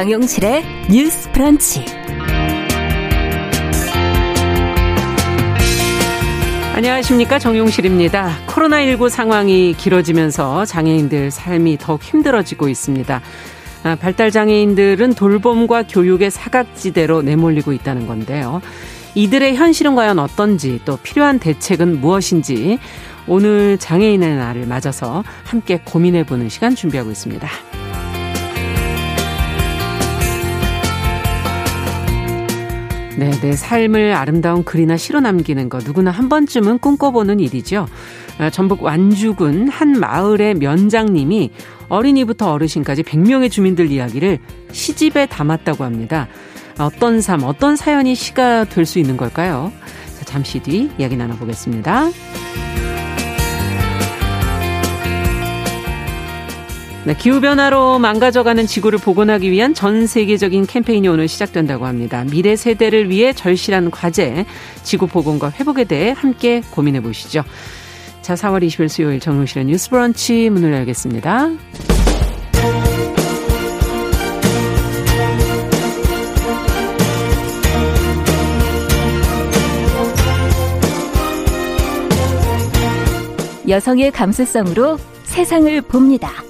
정용실의 뉴스 프런치. 안녕하십니까. 정용실입니다. 코로나19 상황이 길어지면서 장애인들 삶이 더욱 힘들어지고 있습니다. 아, 발달 장애인들은 돌봄과 교육의 사각지대로 내몰리고 있다는 건데요. 이들의 현실은 과연 어떤지 또 필요한 대책은 무엇인지 오늘 장애인의 날을 맞아서 함께 고민해보는 시간 준비하고 있습니다. 네, 내 삶을 아름다운 글이나 시로 남기는 거 누구나 한 번쯤은 꿈꿔보는 일이죠. 아, 전북 완주군 한 마을의 면장님이 어린이부터 어르신까지 100명의 주민들 이야기를 시집에 담았다고 합니다. 어떤 삶, 어떤 사연이 시가 될 수 있는 걸까요? 잠시 뒤 이야기 나눠보겠습니다. 네, 기후변화로 망가져가는 지구를 복원하기 위한 전 세계적인 캠페인이 오늘 시작된다고 합니다. 미래 세대를 위해 절실한 과제, 지구 복원과 회복에 대해 함께 고민해 보시죠. 자, 4월 20일 수요일 정용실의 뉴스 브런치 문을 열겠습니다. 여성의 감수성으로 세상을 봅니다.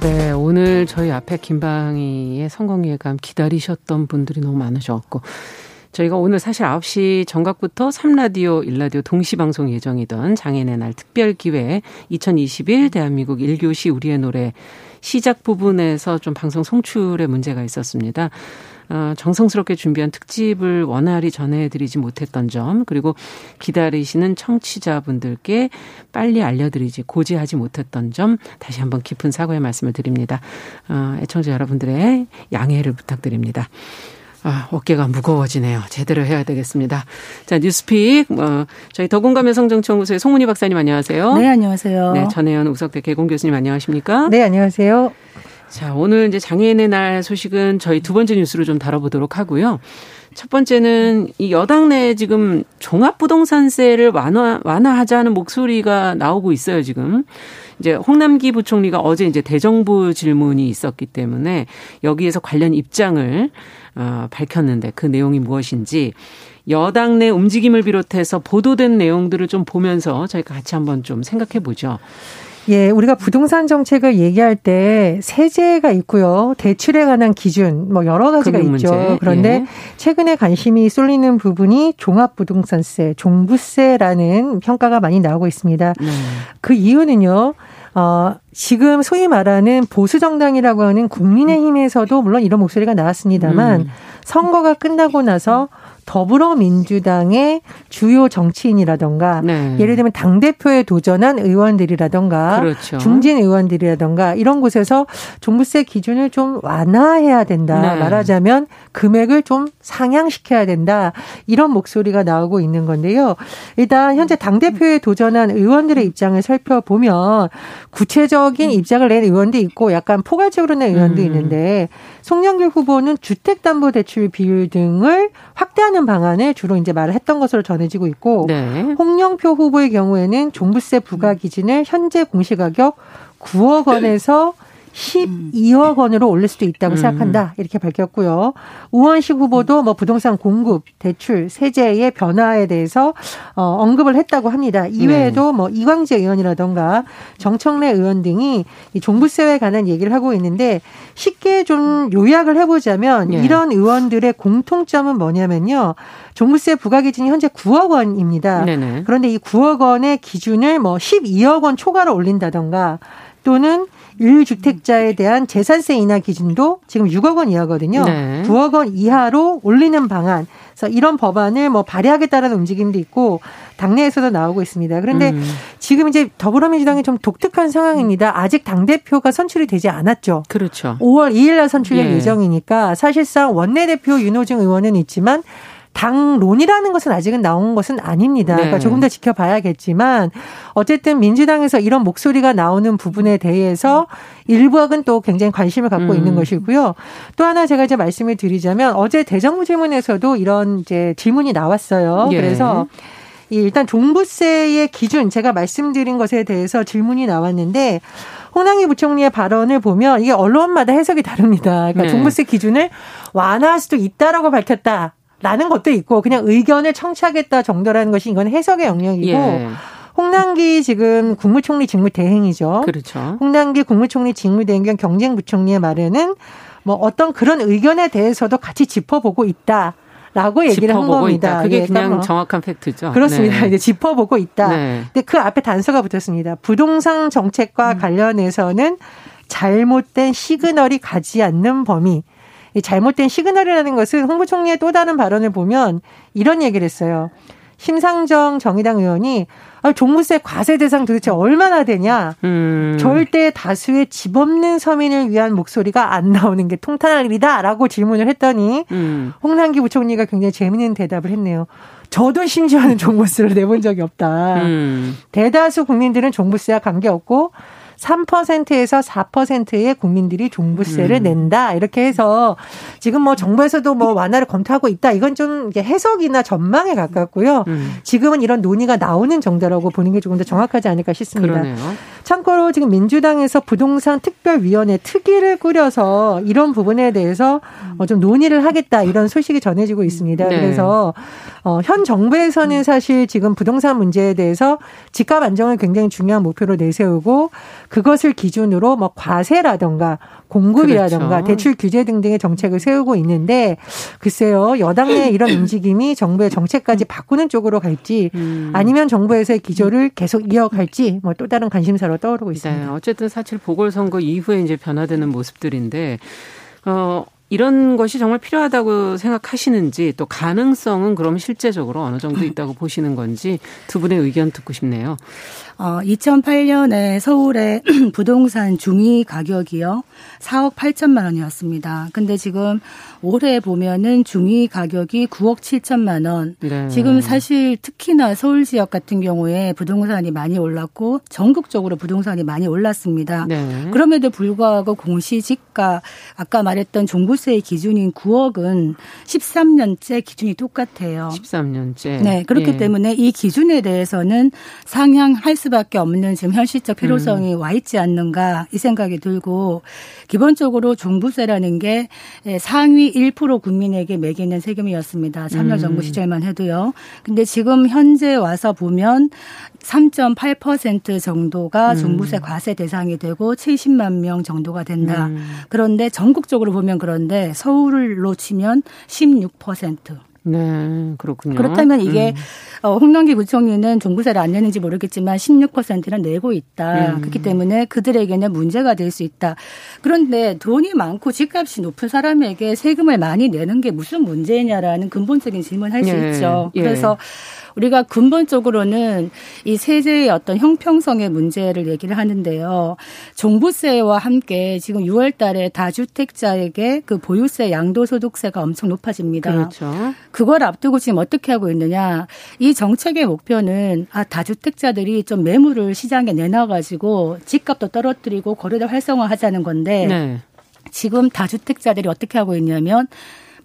네, 오늘 저희 앞에 김방희의 성공 예감 기다리셨던 분들이 너무 많으셔갖고 저희가 오늘 사실 9시 정각부터 3라디오, 1라디오 동시 방송 예정이던 장애인의 날 특별 기회 2021 대한민국 1교시 우리의 노래 시작 부분에서 좀 방송 송출에 문제가 있었습니다. 어, 정성스럽게 준비한 특집을 원활히 전해드리지 못했던 점, 그리고 기다리시는 청취자분들께 빨리 알려드리지, 고지하지 못했던 점, 다시 한번 깊은 사과의 말씀을 드립니다. 어, 애청자 여러분들의 양해를 부탁드립니다. 아, 어깨가 무거워지네요. 제대로 해야 되겠습니다. 자, 뉴스픽, 어, 저희 더공감 여성정치연구소의 송문희 박사님 안녕하세요. 네, 안녕하세요. 네, 전혜연 우석대 개공 교수님 안녕하십니까? 네, 안녕하세요. 자, 오늘 이제 장애인의 날 소식은 저희 두 번째 뉴스로 좀 다뤄보도록 하고요. 첫 번째는 이 여당 내에 지금 종합부동산세를 완화, 완화하자는 목소리가 나오고 있어요, 지금. 이제 홍남기 부총리가 어제 이제 대정부 질문이 있었기 때문에 여기에서 관련 입장을 어, 밝혔는데 그 내용이 무엇인지 여당 내 움직임을 비롯해서 보도된 내용들을 좀 보면서 저희가 같이 한번 좀 생각해 보죠. 예, 우리가 부동산 정책을 얘기할 때 세제가 있고요. 대출에 관한 기준 뭐 여러 가지가 있죠. 그런데 예. 최근에 관심이 쏠리는 부분이 종합 부동산세, 종부세라는 평가가 많이 나오고 있습니다. 네. 그 이유는요. 어, 지금 소위 말하는 보수 정당이라고 하는 국민의힘에서도 물론 이런 목소리가 나왔습니다만 음. 선거가 끝나고 나서 더불어민주당의 주요 정치인이라던가 네. 예를 들면 당 대표에 도전한 의원들이라던가 그렇죠. 중진 의원들이라던가 이런 곳에서 종부세 기준을 좀 완화해야 된다. 네. 말하자면 금액을 좀 상향시켜야 된다. 이런 목소리가 나오고 있는 건데요. 일단 현재 당 대표에 도전한 의원들의 입장을 살펴보면 구체적인 입장을 낸 의원도 있고 약간 포괄적으로 낸 의원도 음. 있는데 송영길 후보는 주택담보대출 비율 등을 확대하는 방안을 주로 이제 말을 했던 것으로 전해지고 있고 네. 홍영표 후보의 경우에는 종부세 부과 기준을 현재 공시가격 9억 원에서 12억 원으로 올릴 수도 있다고 음. 생각한다. 이렇게 밝혔고요. 우원식 후보도 뭐 부동산 공급, 대출, 세제의 변화에 대해서 어, 언급을 했다고 합니다. 이외에도 네. 뭐 이광재 의원이라던가 정청래 의원 등이 이 종부세에 관한 얘기를 하고 있는데 쉽게 좀 요약을 해보자면 네. 이런 의원들의 공통점은 뭐냐면요. 종부세 부과 기준이 현재 9억 원입니다. 네네. 그런데 이 9억 원의 기준을 뭐 12억 원 초과로 올린다던가 또는 1주택자에 대한 재산세 인하 기준도 지금 6억 원 이하거든요. 네. 9억 원 이하로 올리는 방안. 그래서 이런 법안을 뭐 발의하겠다라는 움직임도 있고 당내에서도 나오고 있습니다. 그런데 음. 지금 이제 더불어민주당이 좀 독특한 상황입니다. 아직 당 대표가 선출이 되지 않았죠. 그렇죠. 5월 2일 날 선출될 예. 예정이니까 사실상 원내 대표 윤호중 의원은 있지만 당론이라는 것은 아직은 나온 것은 아닙니다. 네. 그러니까 조금 더 지켜봐야겠지만 어쨌든 민주당에서 이런 목소리가 나오는 부분에 대해서 일부학은 또 굉장히 관심을 갖고 음. 있는 것이고요. 또 하나 제가 이제 말씀을 드리자면 어제 대정부 질문에서도 이런 이제 질문이 나왔어요. 예. 그래서 일단 종부세의 기준 제가 말씀드린 것에 대해서 질문이 나왔는데 홍남기 부총리의 발언을 보면 이게 언론마다 해석이 다릅니다. 그러니까 네. 종부세 기준을 완화할 수도 있다라고 밝혔다. 라는 것도 있고 그냥 의견을 청취하겠다 정도라는 것이 이건 해석의 영역이고 예. 홍남기 지금 국무총리 직무 대행이죠. 그렇죠. 홍남기 국무총리 직무 대행 겸 경제부총리의 말에는 뭐 어떤 그런 의견에 대해서도 같이 짚어보고 있다. 라고 얘기를 한 겁니다. 있다. 그게 그냥 뭐 정확한 fact죠. 그렇습니다. 네. 이제 짚어보고 있다. 네. 근데 그 앞에 단서가 붙었습니다. 부동산 정책과 음. 관련해서는 잘못된 시그널이 가지 않는 범위. 이 잘못된 시그널이라는 것은 홍 부총리의 또 다른 발언을 보면 이런 얘기를 했어요. 심상정 정의당 의원이 아, 종부세 과세 대상 도대체 얼마나 되냐? 음. 절대 다수의 집 없는 서민을 위한 목소리가 안 나오는 게 통탄할 일이다라고 질문을 했더니 음. 홍남기 부총리가 굉장히 재미있는 대답을 했네요. 저도 심지어는 종부세를 내본 적이 없다. 음. 대다수 국민들은 종부세와 관계없고 3%에서 4%의 국민들이 종부세를 음. 낸다. 이렇게 해서 지금 뭐 정부에서도 뭐 완화를 검토하고 있다. 이건 좀 해석이나 전망에 가깝고요. 음. 지금은 이런 논의가 나오는 정도라고 보는 게 조금 더 정확하지 않을까 싶습니다. 그러네요. 참고로 지금 민주당에서 부동산 특별위원회 특위를 꾸려서 이런 부분에 대해서 어, 좀 논의를 하겠다 이런 소식이 전해지고 있습니다. 네. 그래서 어, 현 정부에서는 사실 지금 부동산 문제에 대해서 집값 안정을 굉장히 중요한 목표로 내세우고 그것을 기준으로 뭐 과세라든가 공급이라든가 그렇죠. 대출 규제 등등의 정책을 세우고 있는데 글쎄요 여당 내 이런 움직임이 정부의 정책까지 바꾸는 쪽으로 갈지 음. 아니면 정부에서의 기조를 계속 이어갈지 뭐 또 다른 관심사로 떠오르고 있습니다. 네, 어쨌든 사실 보궐선거 이후에 이제 변화되는 모습들인데 어. 이런 것이 정말 필요하다고 생각하시는지 또 가능성은 그럼 실제적으로 어느 정도 있다고 보시는 건지 두 분의 의견 듣고 싶네요. 어, 2008년에 서울의 부동산 중위 가격이요. 4억 8천만 원이었습니다. 근데 지금 올해 보면은 중위 가격이 9억 7천만 원. 네. 지금 사실 특히나 서울 지역 같은 경우에 부동산이 많이 올랐고 전국적으로 부동산이 많이 올랐습니다. 네. 그럼에도 불구하고 공시지가 아까 말했던 종부세의 기준인 9억은 13년째 기준이 똑같아요. 13년째. 네. 그렇기 예. 때문에 이 기준에 대해서는 상향할 수 수밖에 없는 지금 현실적 필요성이 음. 와 있지 않는가 이 생각이 들고 기본적으로 종부세라는 게 상위 1% 국민에게 매기는 세금이었습니다. 참여정부 음. 시절만 해도요. 근데 지금 현재 와서 보면 3.8% 정도가 음. 종부세 과세 대상이 되고 70만 명 정도가 된다. 음. 그런데 전국적으로 보면 그런데 서울로 치면 16%. 네, 그렇군요. 그렇다면 이게 음. 어, 홍남기 부총리는 종부세를 안 내는지 모르겠지만 16%는 내고 있다. 음. 그렇기 때문에 그들에게는 문제가 될 수 있다. 그런데 돈이 많고 집값이 높은 사람에게 세금을 많이 내는 게 무슨 문제냐라는 근본적인 질문을 할수 예. 있죠. 그래서 예. 우리가 근본적으로는 이 세제의 어떤 형평성의 문제를 얘기를 하는데요. 종부세와 함께 지금 6월 달에 다주택자에게 그 보유세 양도소득세가 엄청 높아집니다. 그렇죠. 그걸 앞두고 지금 어떻게 하고 있느냐. 이 정책의 목표는 아, 다주택자들이 좀 매물을 시장에 내놔가지고 집값도 떨어뜨리고 거래를 활성화하자는 건데 네. 지금 다주택자들이 어떻게 하고 있냐면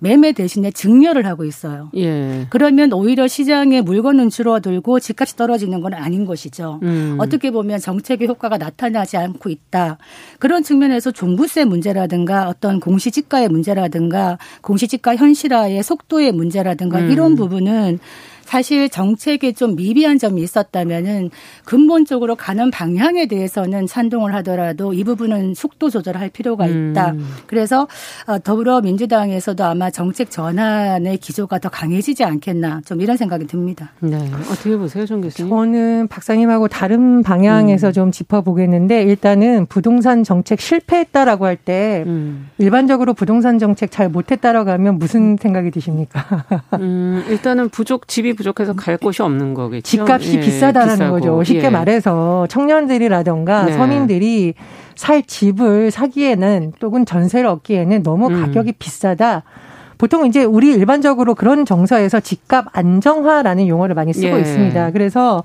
매매 대신에 증여를 하고 있어요. 예. 그러면 오히려 시장의 물건은 줄어들고 집값이 떨어지는 건 아닌 것이죠. 음. 어떻게 보면 정책의 효과가 나타나지 않고 있다. 그런 측면에서 종부세 문제라든가 어떤 공시지가의 문제라든가 공시지가 현실화의 속도의 문제라든가 음. 이런 부분은 사실 정책에 좀 미비한 점이 있었다면은 근본적으로 가는 방향에 대해서는 찬동을 하더라도 이 부분은 속도 조절할 필요가 있다. 음. 그래서 어, 더불어민주당에서도 아마 정책 전환의 기조가 더 강해지지 않겠나 좀 이런 생각이 듭니다. 네. 어떻게 보세요, 정 교수님? 저는 박사님하고 다른 방향에서 음. 좀 짚어보겠는데 일단은 부동산 정책 실패했다라고 할때 음. 일반적으로 부동산 정책 잘 못했다라고 하면 무슨 생각이 드십니까? 음, 일단은 부족 집이 부족 해서 갈 곳이 없는 거겠죠. 집값이 예, 비싸다라는 비싸고. 거죠. 쉽게 예. 말해서 청년들이라던가 네. 서민들이 살 집을 사기에는 또는 전세를 얻기에는 너무 음. 가격이 비싸다. 보통 이제 우리 일반적으로 그런 정서에서 집값 안정화라는 용어를 많이 쓰고 예. 있습니다. 그래서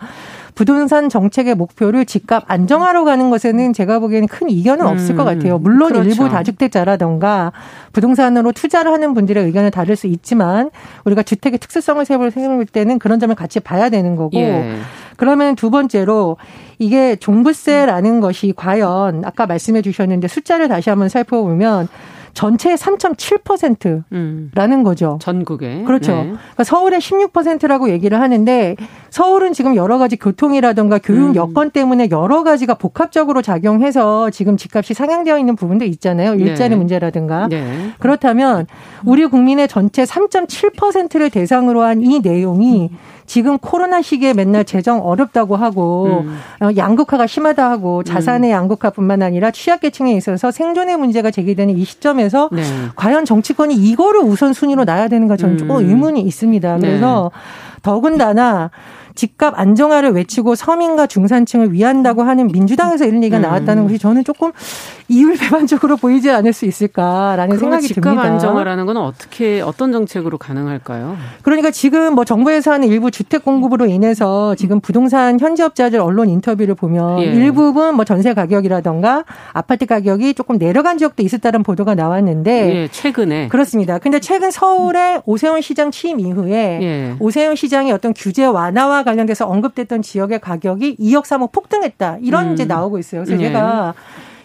부동산 정책의 목표를 집값 안정화로 가는 것에는 제가 보기에는 큰 이견은 음, 없을 것 같아요. 물론 그렇죠. 일부 다주택자라던가 부동산으로 투자를 하는 분들의 의견은 다를 수 있지만 우리가 주택의 특수성을 세볼 때는 그런 점을 같이 봐야 되는 거고 예. 그러면 두 번째로 이게 종부세라는 것이 과연 아까 말씀해 주셨는데 숫자를 다시 한번 살펴보면 전체의 3.7%라는 음. 거죠. 전국에. 그렇죠. 네. 그러니까 서울의 16%라고 얘기를 하는데 서울은 지금 여러 가지 교통이라든가 교육 음. 여건 때문에 여러 가지가 복합적으로 작용해서 지금 집값이 상향되어 있는 부분도 있잖아요. 일자리 네. 문제라든가. 네. 그렇다면 우리 국민의 전체 3.7%를 대상으로 한 이 내용이 음. 지금 코로나 시기에 맨날 재정 어렵다고 하고 음. 어, 양극화가 심하다 하고 자산의 음. 양극화뿐만 아니라 취약계층에 있어서 생존의 문제가 제기되는 이 시점에서 네. 과연 정치권이 이거를 우선 순위로 놔야 되는가 저는 조금 음. 의문이 있습니다. 그래서 네. 더군다나 집값 안정화를 외치고 서민과 중산층을 위한다고 하는 민주당에서 이런 얘기가 음. 나왔다는 것이 저는 조금 이율배반적으로 보이지 않을 수 있을까라는 생각이 집값 듭니다. 집값 안정화라는 건 어떻게 어떤 정책으로 가능할까요? 그러니까 지금 뭐 정부에서 하는 일부 주택 공급으로 인해서 지금 부동산 현지업자들 언론 인터뷰를 보면 예. 일부분 뭐 전세 가격이라던가 아파트 가격이 조금 내려간 지역도 있었다는 보도가 나왔는데 예, 최근에 그렇습니다. 근데 최근 서울의 오세훈 시장 취임 이후에 예. 오세훈 시장의 어떤 규제 완화와 관련돼서 언급됐던 지역의 가격이 2억 3억 폭등했다. 이런 음. 이제 나오고 있어요. 그래서 예. 제가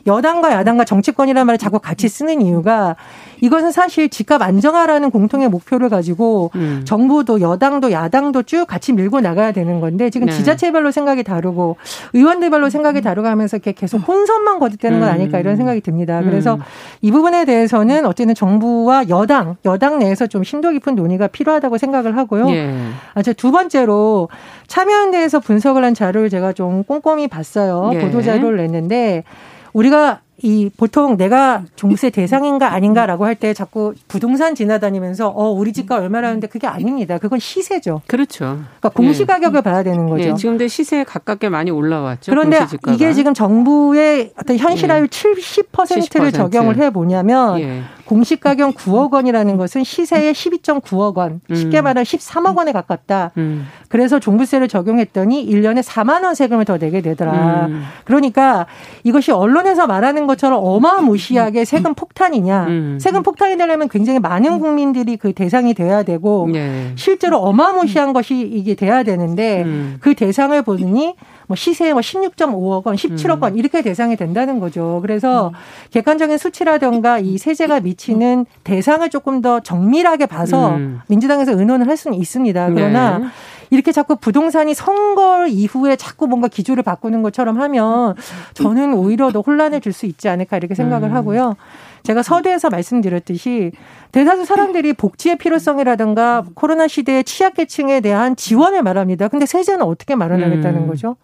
여당과 야당과 정치권이라는 말을 자꾸 같이 쓰는 이유가 이것은 사실 집값 안정화라는 공통의 목표를 가지고 음. 정부도 여당도 야당도 쭉 같이 밀고 나가야 되는 건데 지금 네. 지자체별로 생각이 다르고 의원들별로 생각이 다르고 하면서 이렇게 계속 혼선만 거듭되는 건 아닐까 이런 생각이 듭니다. 그래서 음. 이 부분에 대해서는 어쨌든 정부와 여당, 여당 내에서 좀 심도 깊은 논의가 필요하다고 생각을 하고요. 예. 아, 두 번째로 참여연대에서 분석을 한 자료를 제가 좀 꼼꼼히 봤어요. 예. 보도 자료를 냈는데 우리가 이 보통 내가 종부세 대상인가 아닌가라고 할 때 자꾸 부동산 지나다니면서 어 우리 집가 얼마라는데 그게 아닙니다. 그건 시세죠. 그렇죠. 그러니까 공시 가격을 네. 봐야 되는 거죠. 네. 지금 데 시세에 가깝게 많이 올라왔죠. 그런데 이게 지금 정부의 어떤 현실화율 네. 70%를 70%. 적용을 해 보냐면 예. 공시 가격 9억 원이라는 것은 시세의 12.9억 원, 쉽게 음. 말하면 13억 원에 가깝다. 음. 그래서 종부세를 적용했더니 1년에 4만 원 세금을 더 내게 되더라. 음. 그러니까 이것이 언론에서 말하는 것 처럼 어마무시하게 세금 폭탄이냐. 음. 세금 폭탄이 되려면 굉장히 많은 국민들이 그 대상이 돼야 되고 네. 실제로 어마무시한 것이 이게 돼야 되는데 음. 그 대상을 보니 뭐 시세 뭐 16.5억 원, 17억 원 이렇게 대상이 된다는 거죠. 그래서 객관적인 수치라든가 이 세제가 미치는 대상을 조금 더 정밀하게 봐서 음. 민주당에서 의논을 할 수는 있습니다. 그러나 네. 이렇게 자꾸 부동산이 선거 이후에 자꾸 뭔가 기조를 바꾸는 것처럼 하면 저는 오히려 더 혼란을 줄수 있지 않을까 이렇게 생각을 음. 하고요. 제가 서두에서 말씀드렸듯이 대다수 사람들이 복지의 필요성이라든가 코로나 시대의 취약계층에 대한 지원을 말합니다. 근데 세제는 어떻게 마련하겠다는 음. 거죠?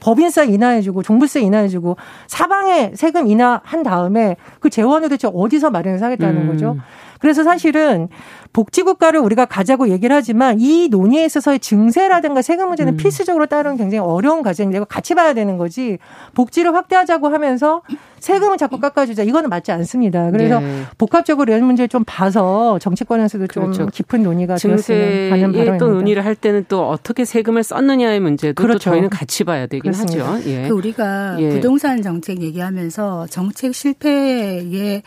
법인세 인하해주고 종부세 인하해주고 사방에 세금 인하한 다음에 그 재원을 대체 어디서 마련해서 하겠다는 음. 거죠. 그래서 사실은 복지국가를 우리가 가자고 얘기를 하지만 이 논의에 있어서의 증세라든가 세금 문제는 음. 필수적으로 따르는 굉장히 어려운 과정이고 같이 봐야 되는 거지 복지를 확대하자고 하면서 세금을 자꾸 깎아주자 이거는 맞지 않습니다. 그래서 네. 복합적으로 이런 문제를 좀 봐서 정치권에서도 그렇죠. 좀 깊은 논의가 되었으면 하는 바람입니다. 또 논의를 할 때는 또 어떻게 세금을 썼느냐의 문제도 그렇죠. 또 저희는 같이 봐야 되긴 그렇습니다. 하죠. 예. 그 우리가 예. 부동산 정책 얘기하면서 정책 실패의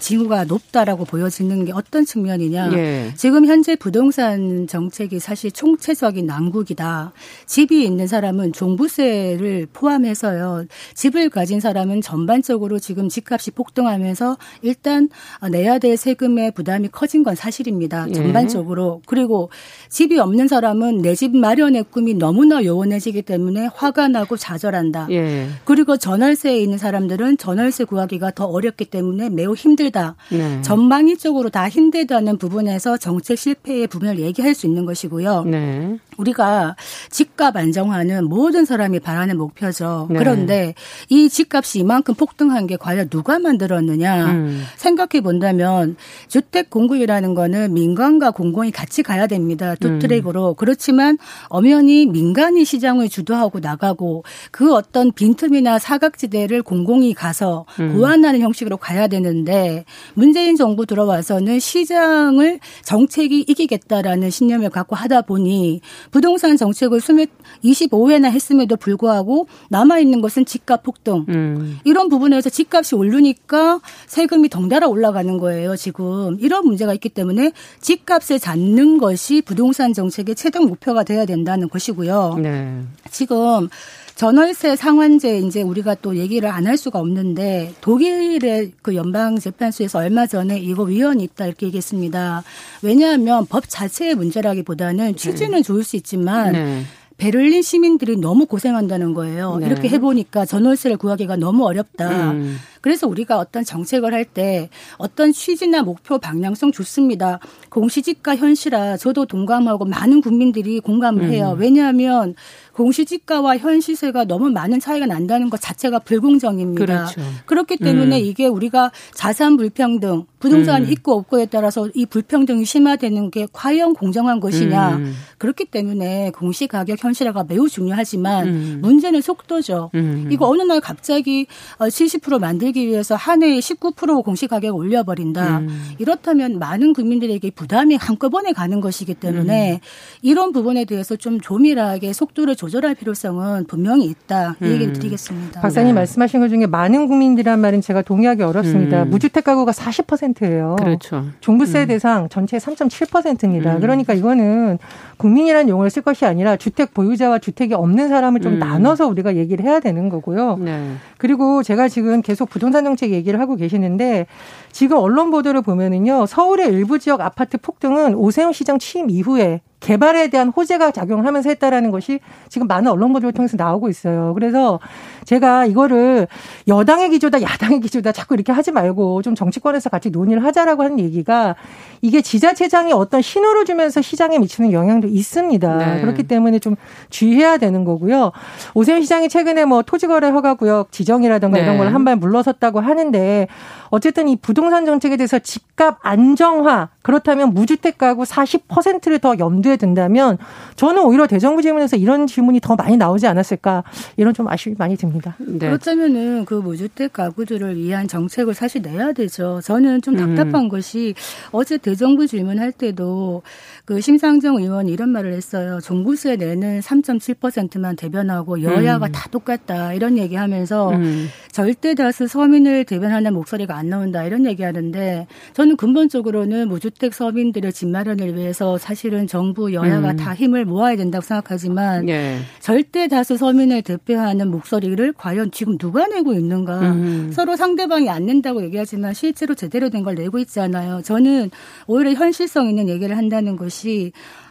징후가 높다라고 보여지는 게 어떤 측면이냐? 예. 지금 현재 부동산 정책이 사실 총체적인 난국이다. 집이 있는 사람은 종부세를 포함해서요. 집을 가진 사람은 전반 전반적으로 지금 집값이 폭등하면서 일단 내야 될 세금의 부담이 커진 건 사실입니다. 예. 전반적으로. 그리고 집이 없는 사람은 내 집 마련의 꿈이 너무나 요원해지기 때문에 화가 나고 좌절한다. 예. 그리고 전월세에 있는 사람들은 전월세 구하기가 더 어렵기 때문에 매우 힘들다. 네. 전방위적으로 다 힘들다는 부분에서 정책 실패의 부분을 얘기할 수 있는 것이고요. 네. 우리가 집값 안정화는 모든 사람이 바라는 목표죠. 네. 그런데 이 집값이 이만큼 폭등한 게 과연 누가 만들었느냐 음. 생각해 본다면 주택 공급이라는 거는 민간과 공공이 같이 가야 됩니다. two 음. track으로. 그렇지만 엄연히 민간이 시장을 주도하고 나가고 그 어떤 빈틈이나 사각지대를 공공이 가서 음. 보완하는 형식으로 가야 되는데 문재인 정부 들어와 와서는 시장을 정책이 이기겠다라는 신념을 갖고 하다 보니 부동산 정책을 수몇 25회나 했음에도 불구하고 남아 있는 것은 집값 폭등. 음. 이런 부분에서 집값이 오르니까 세금이 덩달아 올라가는 거예요, 지금. 이런 문제가 있기 때문에 집값을 잡는 것이 부동산 정책의 최종 목표가 돼야 된다는 것이고요. 네. 지금 전월세 상한제 이제 우리가 또 얘기를 안 할 수가 없는데 독일의 그 연방 재판소에서 얼마 전에 이거 위헌이 있다 이렇게 얘기했습니다. 왜냐하면 법 자체의 문제라기보다는 취지는 네. 좋을 수 있지만 네. 베를린 시민들이 너무 고생한다는 거예요. 네. 이렇게 해보니까 전월세를 구하기가 너무 어렵다. 음. 그래서 우리가 어떤 정책을 할 때 어떤 취지나 목표 방향성 좋습니다. 공시지가 현실화 저도 동감하고 많은 국민들이 공감을 해요. 음. 왜냐하면 공시지가와 현시세가 너무 많은 차이가 난다는 것 자체가 불공정입니다. 그렇죠. 그렇기 때문에 음. 이게 우리가 자산 불평등, 부동산 음. 있고 없고에 따라서 이 불평등이 심화되는 게 과연 공정한 것이냐. 음. 그렇기 때문에 공시 가격 현실화가 매우 중요하지만 음. 문제는 속도죠. 음. 이거 어느 날 갑자기 70% 어, 만들기 위해서 한 해에 19% 공시가격을 올려버린다. 음. 이렇다면 많은 국민들에게 부담이 한꺼번에 가는 것이기 때문에 이런 부분에 대해서 좀 조밀하게 속도를 조절할 필요성은 분명히 있다. 이 얘기를 음. 드리겠습니다. 박사님 네. 말씀하신 것 중에 많은 국민들이란 말은 제가 동의하기 어렵습니다. 음. 무주택 가구가 40%예요. 그렇죠. 종부세 음. 대상 전체 3.7%입니다. 음. 그러니까 이거는 국민이라는 용어를 쓸 것이 아니라 주택 보유자와 주택이 없는 사람을 좀 음. 나눠서 우리가 얘기를 해야 되는 거고요. 네. 그리고 제가 지금 계속 부동 산 정책 얘기를 하고 계시는데 지금 언론 보도를 보면은요. 서울의 일부 지역 아파트 폭등은 오세훈 시장 취임 이후에 개발에 대한 호재가 작용하면서 했다라는 것이 지금 많은 언론 보도를 통해서 나오고 있어요. 그래서 제가 이거를 여당의 기조다, 야당의 기조다 자꾸 이렇게 하지 말고 좀 정치권에서 같이 논의를 하자라고 하는 얘기가 이게 지자체장이 어떤 신호를 주면서 시장에 미치는 영향도 있습니다. 네. 그렇기 때문에 좀 주의해야 되는 거고요. 오세훈 시장이 최근에 뭐 토지거래 허가구역 지정이라든가 네. 이런 걸 한 발 물러섰다고 하는데 어쨌든 이 부동산 정책에 대해서 집값 안정화 그렇다면 무주택 가구 40%를 더 염두에 둔다면 저는 오히려 대정부 질문에서 이런 질문이 더 많이 나오지 않았을까 이런 좀 아쉬움이 많이 듭니다. 네. 그렇다면은 그 무주택 가구들을 위한 정책을 사실 내야 되죠. 저는 좀 답답한 음. 것이 어제 대정부 질문할 때도 그 심상정 의원이 이런 말을 했어요. 종부세 내는 3.7%만 대변하고 여야가 음. 다 똑같다 이런 얘기하면서 음. 절대 다수 서민을 대변하는 목소리가 안 나온다 이런 얘기하는데 저는 근본적으로는 무주택 서민들의 집 마련을 위해서 사실은 정부 여야가 음. 다 힘을 모아야 된다고 생각하지만 네. 절대 다수 서민을 대표하는 목소리를 과연 지금 누가 내고 있는가 음. 서로 상대방이 안 낸다고 얘기하지만 실제로 제대로 된 걸 내고 있지 않아요. 저는 오히려 현실성 있는 얘기를 한다는 것이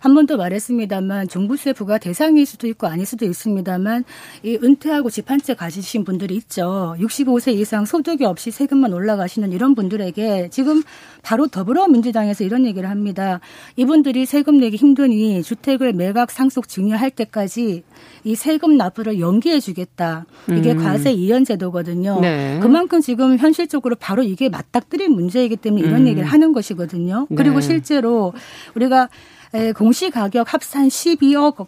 한 번 더 말했습니다만 종부세 부과 대상일 수도 있고 아닐 수도 있습니다만 이 은퇴하고 집 한 채 가지신 분들이 있죠. 65세 이상 소득이 없이 세금만 올라가시는 이런 분들에게 지금 바로 더불어민주당에서 이런 얘기를 합니다. 이분들이 세금 내기 힘드니 주택을 매각 상속 증여할 때까지 이 세금 납부를 연기해 주겠다. 이게 음. 과세 이연 제도거든요. 네. 그만큼 지금 현실적으로 바로 이게 맞닥뜨린 문제이기 때문에 이런 음. 얘기를 하는 것이거든요. 그리고 네. 실제로 우리가 공시 가격 합산 12억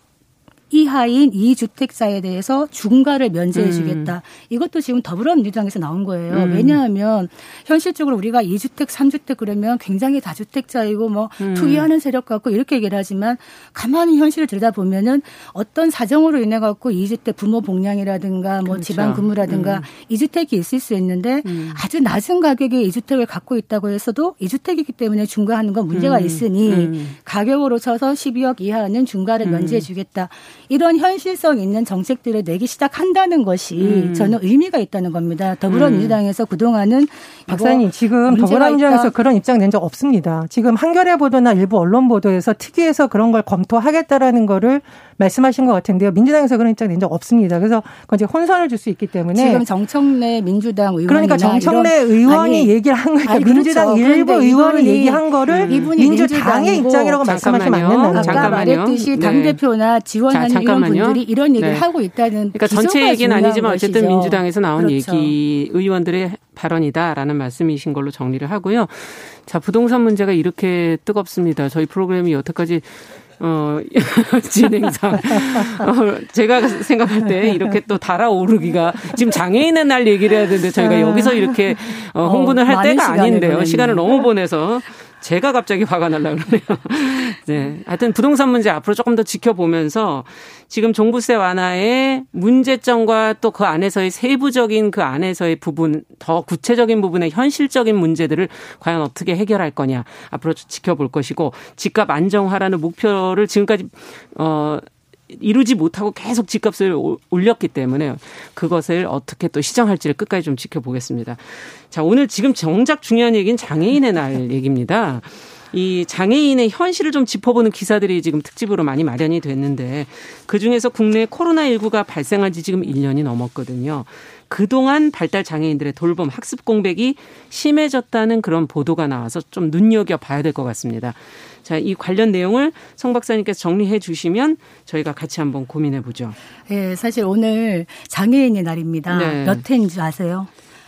이하인 이주택자에 대해서 중과를 면제해 주겠다. 음. 이것도 지금 더불어민주당에서 나온 거예요. 음. 왜냐하면 현실적으로 우리가 이주택삼주택 그러면 굉장히 다주택자이고 뭐 음. 투기하는 세력 같고 이렇게 얘기를 하지만 가만히 현실을 들여다보면은 어떤 사정으로 인해 갖고 이주택 부모 복량이라든가 뭐 그렇죠. 지방 근무라든가 음. 이주택이 있을 수 있는데 음. 아주 낮은 가격에 이주택을 갖고 있다고 해서도 이주택이기 때문에 중과하는 건 문제가 음. 있으니 가격으로 쳐서 12억 이하는 중과를 면제해 주겠다. 이런 현실성 있는 정책들을 내기 시작한다는 것이 음. 저는 의미가 있다는 겁니다. 더불어민주당에서 음. 그동안은 박사님 지금 더불어민주당에서 그런 입장 낸 적 없습니다. 지금 한겨레 보도나 일부 언론 보도에서 특위에서 그런 걸 검토하겠다라는 거를 말씀하신 것 같은데요. 민주당에서 그런 입장 낸 적 없습니다. 그래서 그건 이제 혼선을 줄 수 있기 때문에 지금 정청래 민주당 의원 그러니까 정청래 의원이 아니, 얘기를 한 거니까 아니, 민주당 그렇죠. 일부 의원이 얘기한 거를 음. 민주당의 입장이라고 말씀하시면 안 된다는 아까 거예요. 말했듯이 당 대표나 지원하는 자, 이런 분들이 이런 얘기를 네. 하고 있다는 그러니까 전체 얘기는 아니지만 어쨌든 것이죠. 민주당에서 나온 그렇죠. 얘기 의원들의 발언이다라는 말씀이신 걸로 정리를 하고요. 자, 부동산 문제가 이렇게 뜨겁습니다. 저희 프로그램이 여태까지 어, 진행상. 어, 제가 생각할 때 이렇게 또 달아오르기가 지금 장애인의 날 얘기를 해야 되는데 저희가 여기서 이렇게 어, 홍보를 어, 할 때가 아닌데요. 시간을 너무 보내서 제가 갑자기 화가 날라 그러네요. 네. 하여튼 부동산 문제 앞으로 조금 더 지켜보면서 지금 종부세 완화의 문제점과 또 그 안에서의 세부적인 그 안에서의 부분, 더 구체적인 부분의 현실적인 문제들을 과연 어떻게 해결할 거냐 앞으로 지켜볼 것이고 집값 안정화라는 목표를 지금까지 어 이루지 못하고 계속 집값을 올렸기 때문에 그것을 어떻게 또 시정할지를 끝까지 좀 지켜보겠습니다. 자, 오늘 지금 정작 중요한 얘기는 장애인의 날 얘기입니다. 이 장애인의 현실을 좀 짚어보는 기사들이 지금 특집으로 많이 마련이 됐는데 그 중에서 국내 코로나19가 발생한 지 지금 1년이 넘었거든요. 그동안 발달 장애인들의 돌봄 학습 공백이 심해졌다는 그런 보도가 나와서 좀 눈여겨 봐야 될 것 같습니다. 자, 이 관련 내용을 성 박사님께서 정리해 주시면 저희가 같이 한번 고민해 보죠. 네, 사실 오늘 장애인의 날입니다. 네. 몇 회인 줄 아세요?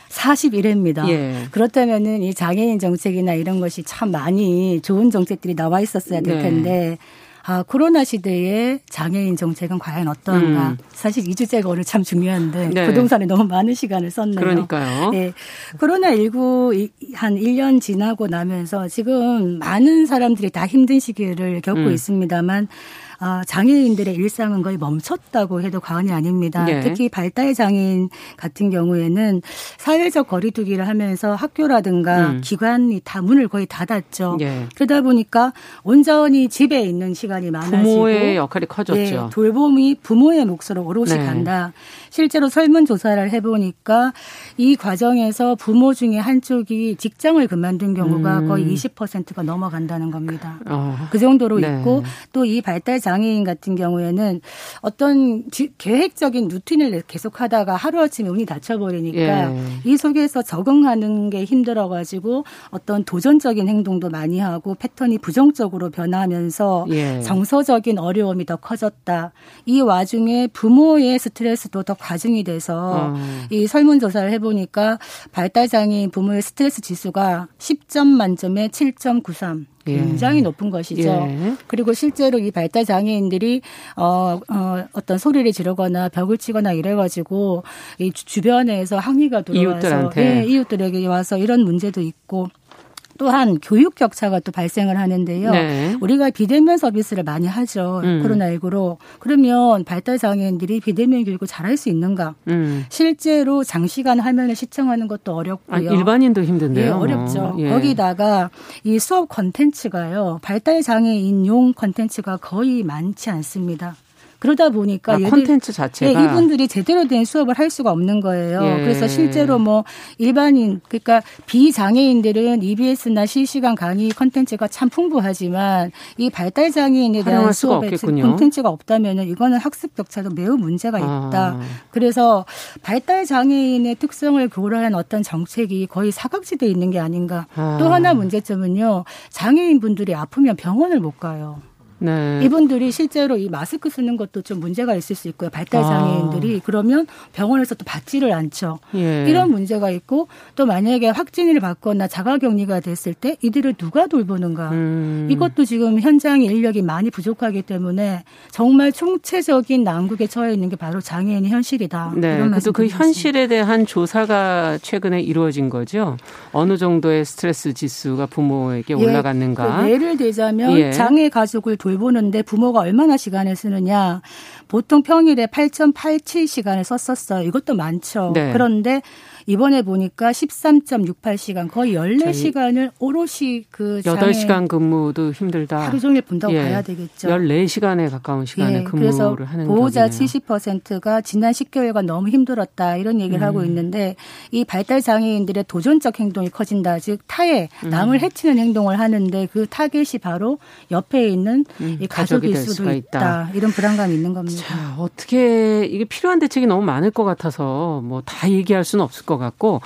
41회입니다. 예. 그렇다면은 이 장애인 정책이나 이런 것이 참 많이 좋은 정책들이 나와 있었어야 될 네. 텐데 네. 아, 코로나 시대에 장애인 정책은 과연 어떠한가. 음. 사실 이 주제가 오늘 참 중요한데 네. 부동산에 너무 많은 시간을 썼네요. 그러니까요. 네. 코로나19 한 1년 지나고 나면서 지금 많은 사람들이 다 힘든 시기를 겪고 음. 있습니다만 아, 장애인들의 일상은 거의 멈췄다고 해도 과언이 아닙니다. 네. 특히 발달 장애인 같은 경우에는 사회적 거리두기를 하면서 학교라든가 음. 기관이 다 문을 거의 닫았죠. 네. 그러다 보니까 온전히 집에 있는 시간이 많아지고 부모의 역할이 커졌죠. 네, 돌봄이 부모의 몫으로 오롯이 네. 간다. 실제로 설문조사를 해보니까 이 과정에서 부모 중에 한쪽이 직장을 그만둔 경우가 음. 거의 20%가 넘어간다는 겁니다. 어. 그 정도로 네. 있고 또 이 발달 장애인 같은 경우에는 어떤 계획적인 루틴을 계속 하다가 하루아침에 운이 닫혀버리니까 예. 이 속에서 적응하는 게 힘들어가지고 어떤 도전적인 행동도 많이 하고 패턴이 부정적으로 변하면서 예. 정서적인 어려움이 더 커졌다. 이 와중에 부모의 스트레스도 더 과증이 돼서 어. 이 설문조사를 해보니까 발달 장애인 부모의 스트레스 지수가 10점 만점에 7.93. 예. 굉장히 예. 높은 것이죠. 예. 그리고 실제로 이 발달 장애인들이 어, 어 어떤 소리를 지르거나 벽을 치거나 이래 가지고 이 주변에서 항의가 들어와서 이웃들한테. 예, 이웃들에게 와서 이런 문제도 있고 또한 교육 격차가 또 발생을 하는데요. 네. 우리가 비대면 서비스를 많이 하죠. 음. 코로나19로. 그러면 발달 장애인들이 비대면 교육을 잘할 수 있는가? 음. 실제로 장시간 화면을 시청하는 것도 어렵고요. 아, 일반인도 힘든데요. 예, 어렵죠. 예. 거기다가 이 수업 컨텐츠가요. 발달 장애인용 컨텐츠가 거의 많지 않습니다. 그러다 보니까 아, 콘텐츠 자체가 예, 이분들이 제대로 된 수업을 할 수가 없는 거예요. 예. 그래서 실제로 뭐 일반인 그러니까 비장애인들은 EBS나 실시간 강의 콘텐츠가 참 풍부하지만 이 발달 장애인에 대한 수업에 콘텐츠가 없다면은 이거는 학습 격차도 매우 문제가 있다. 아. 그래서 발달 장애인의 특성을 고려한 어떤 정책이 거의 사각지대에 있는 게 아닌가. 아. 또 하나 문제점은요. 장애인 분들이 아프면 병원을 못 가요. 네. 이분들이 실제로 이 마스크 쓰는 것도 좀 문제가 있을 수 있고요. 발달 장애인들이 아. 그러면 병원에서 또 받지를 않죠. 예. 이런 문제가 있고 또 만약에 확진을 받거나 자가격리가 됐을 때 이들을 누가 돌보는가? 음. 이것도 지금 현장 인력이 많이 부족하기 때문에 정말 총체적인 난국에 처해 있는 게 바로 장애인의 현실이다. 네. 그래도 그 현실에 대한 조사가 최근에 이루어진 거죠. 어느 정도의 스트레스 지수가 부모에게 예. 올라갔는가? 그 예를 들자면 예. 장애 가족을 돌보는데 부모가 얼마나 시간을 쓰느냐. 보통 평일에 8.87시간을 썼었어요. 이것도 많죠. 네. 그런데 이번에 보니까 13.68시간 거의 14시간을 오롯이 그 8시간 근무도 힘들다. 하루 종일 본다고 예. 봐야 되겠죠. 14시간에 가까운 시간에 예. 근무를 하는 보호자 격이네요. 70%가 지난 10개월간 너무 힘들었다 이런 얘기를 음. 하고 있는데 이 발달 장애인들의 도전적 행동이 커진다. 즉 타에 음. 남을 음. 해치는 행동을 하는데 그 타겟이 바로 옆에 있는 음. 이 가족일 수도 있다. 있다. 이런 불안감이 있는 겁니다. 자, 어떻게 이게 필요한 대책이 너무 많을 것 같아서 뭐 다 얘기할 수는 없을 것 같고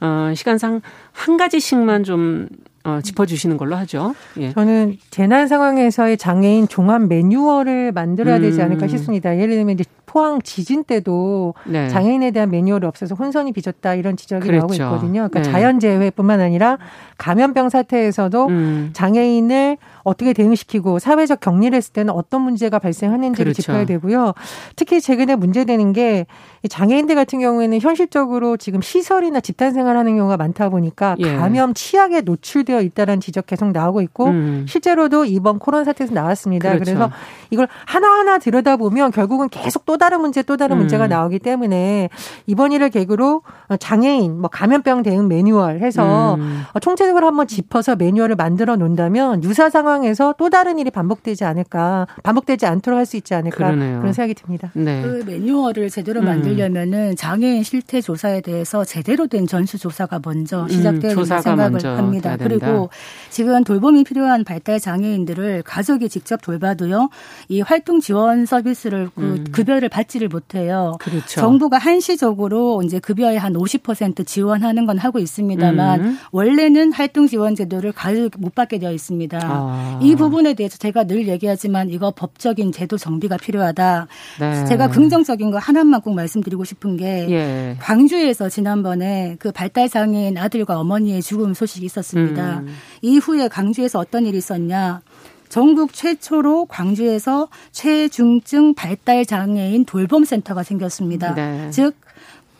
어, 시간상 한 가지씩만 좀 어, 짚어주시는 걸로 하죠. 예. 저는 재난 상황에서의 장애인 종합 매뉴얼을 만들어야 되지 않을까 음. 싶습니다. 예를 들면 이제 포항 지진 때도 네. 장애인에 대한 매뉴얼이 없어서 혼선이 빚었다 이런 지적이 그랬죠. 나오고 있거든요. 그러니까 네. 자연재해뿐만 아니라 감염병 사태에서도 음. 장애인을 어떻게 대응시키고 사회적 격리를 했을 때는 어떤 문제가 발생하는지를 그렇죠. 짚어야 되고요. 특히 최근에 문제되는 게 장애인들 같은 경우에는 현실적으로 지금 시설이나 집단 생활하는 경우가 많다 보니까 예. 감염 취약에 노출되어 있다는 지적 계속 나오고 있고 음. 실제로도 이번 코로나 사태에서 나왔습니다. 그렇죠. 그래서 이걸 하나하나 들여다보면 결국은 계속 또 다른 문제 또 다른 음. 문제가 나오기 때문에 이번 일을 계기로 장애인 뭐 감염병 대응 매뉴얼 해서 음. 총체적으로 한번 짚어서 매뉴얼을 만들어 놓는다면 유사 상황에서 또 다른 일이 반복되지 않을까 반복되지 않도록 할 수 있지 않을까 그러네요. 그런 생각이 듭니다. 네. 그 매뉴얼을 제대로 만들 하려면은 장애인 실태 조사에 대해서 제대로 된 전수 조사가 먼저 음, 시작돼야 된다 생각을 먼저 합니다. 그리고 지금 돌봄이 필요한 발달 장애인들을 가족이 직접 돌봐도요. 이 활동 지원 서비스를 그 음. 급여를 받지를 못해요. 그렇죠. 정부가 한시적으로 이제 급여의 한 50% 지원하는 건 하고 있습니다만 음. 원래는 활동 지원 제도를 가족 못 받게 되어 있습니다. 아. 이 부분에 대해서 제가 늘 얘기하지만 이거 법적인 제도 정비가 필요하다. 네. 제가 긍정적인 거 하나만 꼭 말씀 말씀드리고 싶은 게 예. 광주에서 지난번에 그 발달 장애인 아들과 어머니의 죽음 소식이 있었습니다. 음. 이후에 광주에서 어떤 일이 있었냐? 전국 최초로 광주에서 최중증 발달 장애인 돌봄 센터가 생겼습니다. 네. 즉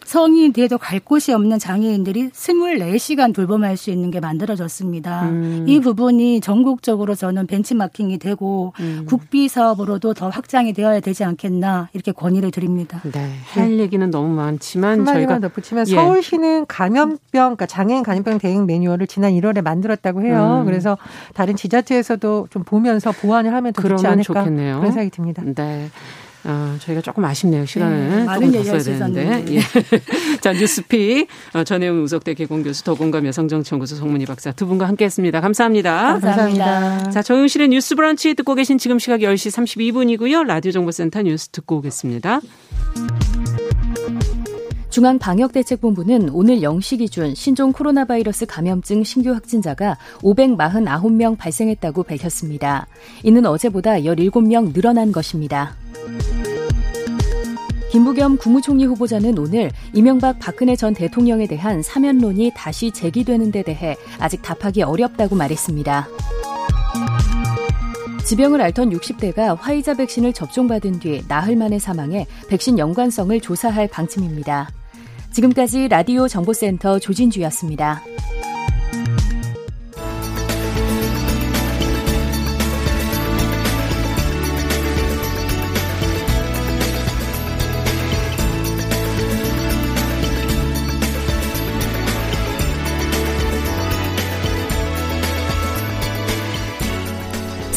성인 돼도 갈 곳이 없는 장애인들이 24시간 돌봄할 수 있는 게 만들어졌습니다. 음. 이 부분이 전국적으로 저는 벤치마킹이 되고 음. 국비 사업으로도 더 확장이 되어야 되지 않겠나 이렇게 건의를 드립니다. 네. 할 네. 얘기는 너무 많지만 저희가 덧붙이면 예. 서울시는 감염병 그러니까 장애인 감염병 대응 매뉴얼을 지난 1월에 만들었다고 해요. 음. 그래서 다른 지자체에서도 좀 보면서 보완을 하면 더 좋지 않을까 좋겠네요. 그런 생각이 듭니다. 네. 어, 저희가 조금 아쉽네요. 시간을 네, 조금 더 써야 되는데. 예. 자, 뉴스픽 어, 전혜영 우석대 개공교수 더공감 여성정치연구소 송문희 박사 두 분과 함께했습니다. 감사합니다. 감사합니다. 감사합니다. 자, 정용실의 뉴스 브런치 듣고 계신 지금 시각 10시 32분이고요. 라디오 정보센터 뉴스 듣고 오겠습니다. 중앙방역대책본부는 오늘 0시 기준 신종 코로나 바이러스 감염증 신규 확진자가 549명 발생했다고 밝혔습니다. 이는 어제보다 17명 늘어난 것입니다. 김부겸 국무총리 후보자는 오늘 이명박 박근혜 전 대통령에 대한 사면론이 다시 제기되는 데 대해 아직 답하기 어렵다고 말했습니다. 지병을 앓던 60대가 화이자 백신을 접종받은 뒤 나흘 만에 사망해 백신 연관성을 조사할 방침입니다. 지금까지 라디오 정보센터 조진주였습니다.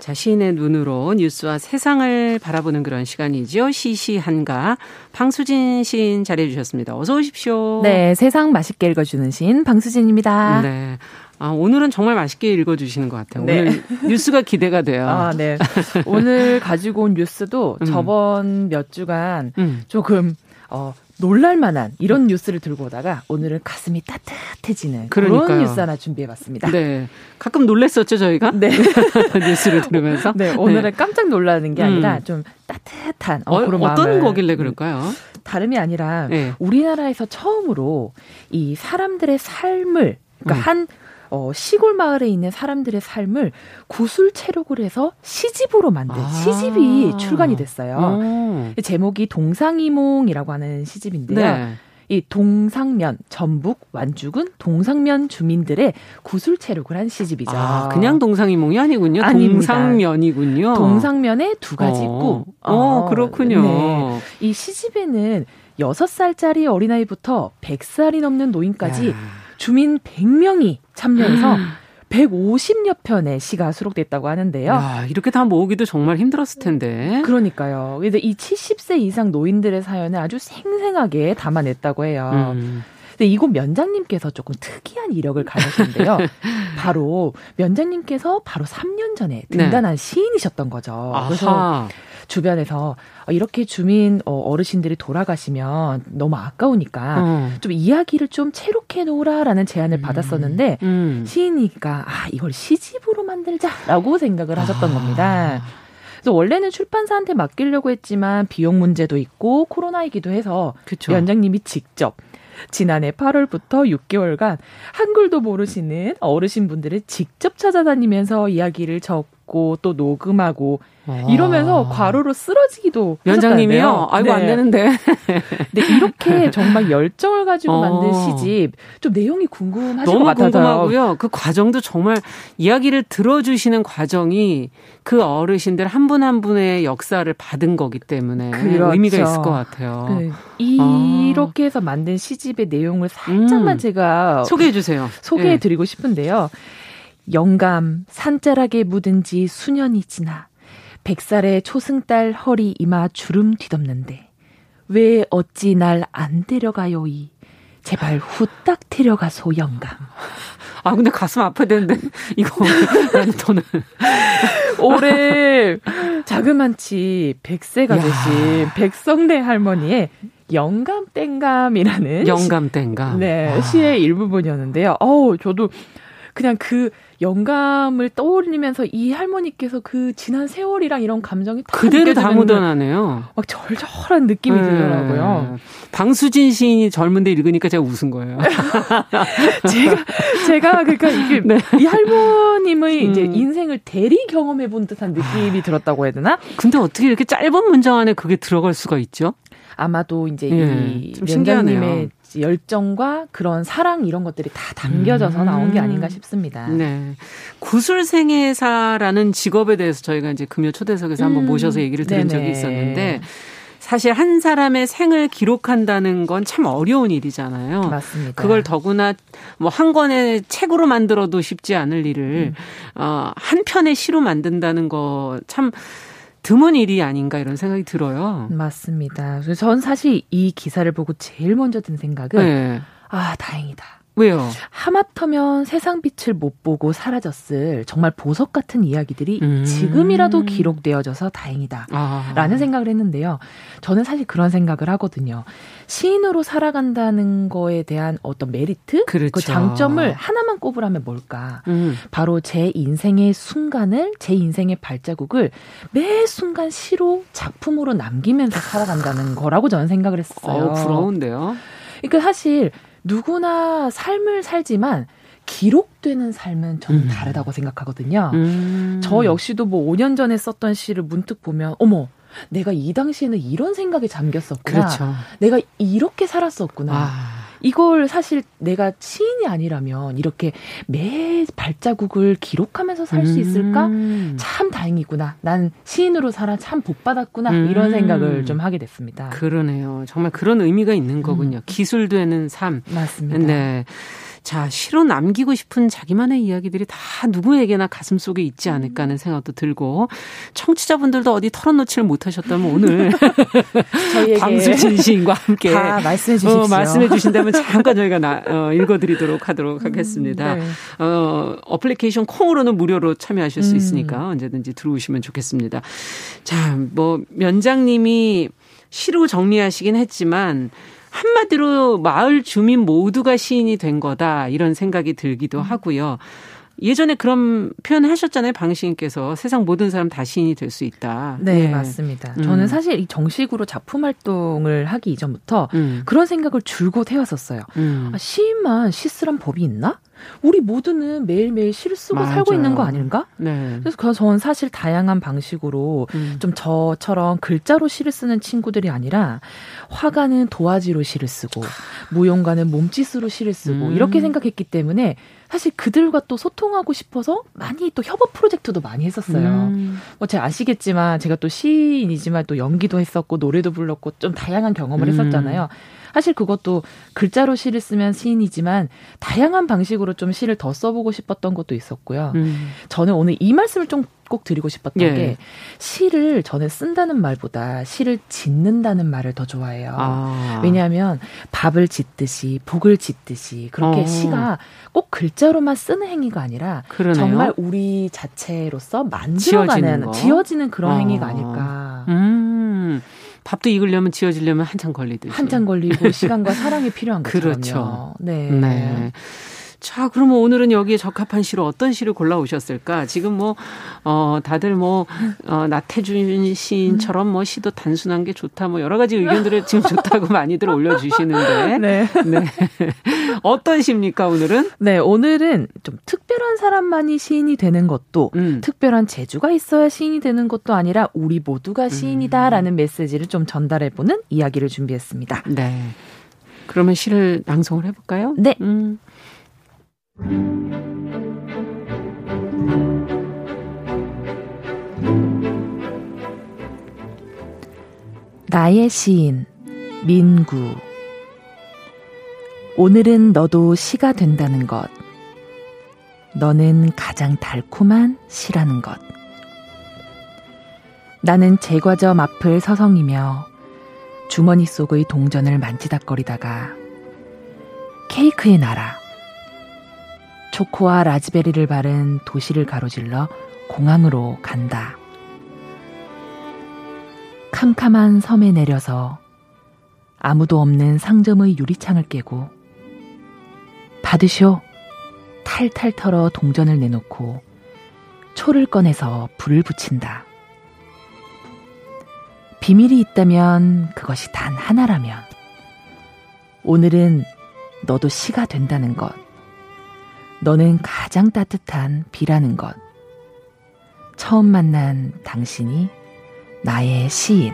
자, 시인의 눈으로 뉴스와 세상을 바라보는 그런 시간이죠. 시시한가. 방수진 시인 자리해 주셨습니다. 어서 오십시오. 네, 세상 맛있게 읽어주는 시인 방수진입니다. 네. 아, 오늘은 정말 맛있게 읽어주시는 것 같아요. 네. 오늘 뉴스가 기대가 돼요. 아, 네. 오늘 가지고 온 뉴스도 음. 저번 몇 주간 음. 조금, 어, 놀랄만한 이런 뉴스를 들고 오다가 오늘은 가슴이 따뜻해지는 그러니까요. 그런 뉴스 하나 준비해봤습니다. 네, 가끔 놀랬었죠 저희가. 네, 뉴스를 들으면서. 네, 오늘은 네. 깜짝 놀라는 게 아니라 음. 좀 따뜻한 어, 그런 어 떤 거길래 그럴까요? 다름이 아니라 네. 우리나라에서 처음으로 이 사람들의 삶을 그러니까 음. 한 어, 시골 마을에 있는 사람들의 삶을 구술 체력을 해서 시집으로 만든 아. 시집이 출간이 됐어요. 음. 제목이 동상이몽이라고 하는 시집인데요. 네. 이 동상면 전북 완주군 동상면 주민들의 구술 체력을 한 시집이죠. 아, 그냥 동상이몽이 아니군요. 아닙니다. 동상면이군요. 동상면에 두 가지 있고. 어, 어 그렇군요. 네. 이 시집에는 6살짜리 어린아이부터 100살이 넘는 노인까지 야. 주민 100명이 참여해서 150여 편의 시가 수록됐다고 하는데요. 야, 이렇게 다 모으기도 정말 힘들었을 텐데. 그러니까요. 그래서 이 70세 이상 노인들의 사연을 아주 생생하게 담아냈다고 해요. 음. 근데 이곳 면장님께서 조금 특이한 이력을 가지셨는데요. 바로 면장님께서 바로 3년 전에 등단한 네. 시인이셨던 거죠. 그래서 아하. 주변에서 이렇게 주민 어, 어르신들이 돌아가시면 너무 아까우니까 어. 좀 이야기를 좀 채록해 놓으라라는 제안을 음. 받았었는데 음. 시인이니까 아 이걸 시집으로 만들자라고 생각을 하셨던 아. 겁니다. 그래서 원래는 출판사한테 맡기려고 했지만 비용 문제도 있고 코로나이기도 해서 그쵸. 위원장님이 직접 지난해 8월부터 6개월간 한글도 모르시는 어르신분들을 직접 찾아다니면서 이야기를 적 고 또 녹음하고 아. 이러면서 과로로 쓰러지기도 연장님이요. 아이고 네. 안 되는데. 네 이렇게 정말 열정을 가지고 어. 만든 시집 좀 내용이 궁금하실 것 같아요. 궁금하고요. 그 과정도 정말 이야기를 들어주시는 과정이 그 어르신들 한 분한 한 분의 역사를 받은 거기 때문에 그렇죠. 의미가 있을 것 같아요. 네. 이렇게 해서 만든 시집의 내용을 살짝만 음. 제가 소개해 주세요. 소개해 드리고 네. 싶은데요. 영감 산자락에 묻은 지 수년이 지나 백살의 초승달 허리 이마 주름 뒤덮는데 왜 어찌 날 안 데려가요이 제발 후딱 데려가소 영감. 아 근데 가슴 아파야 되는데 이거 나는 저는 올해 자그만치 100세가 되신 백성대 할머니의 영감 땡감이라는 영감 땡감 네 와. 시의 일부분이었는데요. 어우 저도 그냥 그 영감을 떠올리면서 이 할머니께서 그 지난 세월이랑 이런 감정이 그대로 다 묻어나네요. 막 절절한 느낌이 네. 들더라고요. 방수진 시인이 젊은데 읽으니까 제가 웃은 거예요. 제가 제가 그러니까 이게 네. 이 할머님의 음. 이제 인생을 대리 경험해 본 듯한 느낌이 들었다고 해야 되나? 근데 어떻게 이렇게 짧은 문장 안에 그게 들어갈 수가 있죠? 아마도 이제 예, 이 신기하네요. 열정과 그런 사랑 이런 것들이 다 담겨져서 음. 나온 게 아닌가 싶습니다. 네. 구술생애사라는 직업에 대해서 저희가 이제 금요 초대석에서 음. 한번 모셔서 얘기를 들은 네네. 적이 있었는데 사실 한 사람의 생을 기록한다는 건 참 어려운 일이잖아요. 맞습니다. 그걸 더구나 뭐 한 권의 책으로 만들어도 쉽지 않을 일을 음. 어, 한 편의 시로 만든다는 거참 드문 일이 아닌가 이런 생각이 들어요. 맞습니다. 전 사실 이 기사를 보고 제일 먼저 든 생각은 네. 아 다행이다. 왜요? 하마터면 세상 빛을 못 보고 사라졌을 정말 보석 같은 이야기들이 음. 지금이라도 기록되어져서 다행이다. 아. 라는 생각을 했는데요. 저는 사실 그런 생각을 하거든요. 시인으로 살아간다는 거에 대한 어떤 메리트? 그렇죠. 그 장점을 하나만 꼽으라면 뭘까? 음. 바로 제 인생의 순간을, 제 인생의 발자국을 매 순간 시로 작품으로 남기면서 살아간다는 거라고 저는 생각을 했어요. 어, 부러운데요? 그러니까 사실 누구나 삶을 살지만 기록되는 삶은 저는 음. 다르다고 생각하거든요. 음. 저 역시도 뭐 5년 전에 썼던 시를 문득 보면 어머 내가 이 당시에는 이런 생각에 잠겼었구나. 그렇죠. 내가 이렇게 살았었구나. 아. 이걸 사실 내가 시인이 아니라면 이렇게 매 발자국을 기록하면서 살 수 있을까? 음. 참 다행이구나. 난 시인으로 살아 참 복받았구나. 음. 이런 생각을 좀 하게 됐습니다. 그러네요. 정말 그런 의미가 있는 거군요. 음. 기술되는 삶. 맞습니다. 네. 자, 시로 남기고 싶은 자기만의 이야기들이 다 누구에게나 가슴 속에 있지 않을까 하는 생각도 들고 청취자분들도 어디 털어놓지를 못하셨다면 오늘 방수진 시인과 함께 말씀해 주십시오. 어, 말씀해 주신다면 잠깐 저희가 나, 어, 읽어드리도록 하도록 하겠습니다. 음, 네. 어, 어플리케이션 콩으로는 무료로 참여하실 수 음. 있으니까 음. 언제든지 들어오시면 좋겠습니다. 자, 뭐 면장님이 시로 정리하시긴 했지만 한마디로 마을 주민 모두가 시인이 된 거다 이런 생각이 들기도 음. 하고요. 예전에 그런 표현을 하셨잖아요, 방시인께서 세상 모든 사람 다 시인이 될 수 있다. 네, 네. 맞습니다. 음. 저는 사실 이 정식으로 작품 활동을 하기 이전부터 음. 그런 생각을 줄곧 해왔었어요. 음. 아, 시인만 시 쓰란 법이 있나? 우리 모두는 매일매일 시를 쓰고 맞아요. 살고 있는 거 아닌가? 네. 그래서 그 저는 사실 다양한 방식으로 음. 좀 저처럼 글자로 시를 쓰는 친구들이 아니라 화가는 도화지로 시를 쓰고 무용가는 몸짓으로 시를 쓰고 음. 이렇게 생각했기 때문에 사실 그들과 또 소통하고 싶어서 많이 또 협업 프로젝트도 많이 했었어요. 음. 뭐 제가 아시겠지만 제가 또 시인이지만 또 연기도 했었고 노래도 불렀고 좀 다양한 경험을 음. 했었잖아요. 사실 그것도 글자로 시를 쓰면 시인이지만 다양한 방식으로 좀 시를 더 써보고 싶었던 것도 있었고요. 음. 저는 오늘 이 말씀을 좀 꼭 드리고 싶었던 예. 게 시를 저는 쓴다는 말보다 시를 짓는다는 말을 더 좋아해요. 아. 왜냐하면 밥을 짓듯이 북을 짓듯이 그렇게 어. 시가 꼭 글자로만 쓰는 행위가 아니라 그러네요. 정말 우리 자체로서 만들어가는 지어지는, 지어지는 그런 어. 행위가 아닐까. 음. 밥도 익으려면 지어지려면 한참 걸리듯이. 한참 걸리고 시간과 사랑이 필요한 거죠. 그렇죠. 네. 네. 자, 그러면 오늘은 여기에 적합한 시로 어떤 시를 골라오셨을까? 지금 뭐, 어, 다들 뭐, 어, 나태준 시인처럼 뭐 시도 단순한 게 좋다, 뭐 여러 가지 의견들을 지금 좋다고 많이들 올려주시는데. 네. 네. 어떤 시입니까, 오늘은? 네, 오늘은 좀 특별한 사람만이 시인이 되는 것도, 음. 특별한 재주가 있어야 시인이 되는 것도 아니라 우리 모두가 시인이다라는 음. 메시지를 좀 전달해보는 이야기를 준비했습니다. 네. 그러면 시를 낭송을 해볼까요? 네. 음. 나의 시인 민구. 오늘은 너도 시가 된다는 것. 너는 가장 달콤한 시라는 것. 나는 제과점 앞을 서성이며 주머니 속의 동전을 만지작거리다가 케이크의 나라 초코와 라즈베리를 바른 도시를 가로질러 공항으로 간다. 캄캄한 섬에 내려서 아무도 없는 상점의 유리창을 깨고 받으쇼 탈탈 털어 동전을 내놓고 초를 꺼내서 불을 붙인다. 비밀이 있다면 그것이 단 하나라면 오늘은 너도 시가 된다는 것. 너는 가장 따뜻한 비라는 것. 처음 만난 당신이 나의 시인.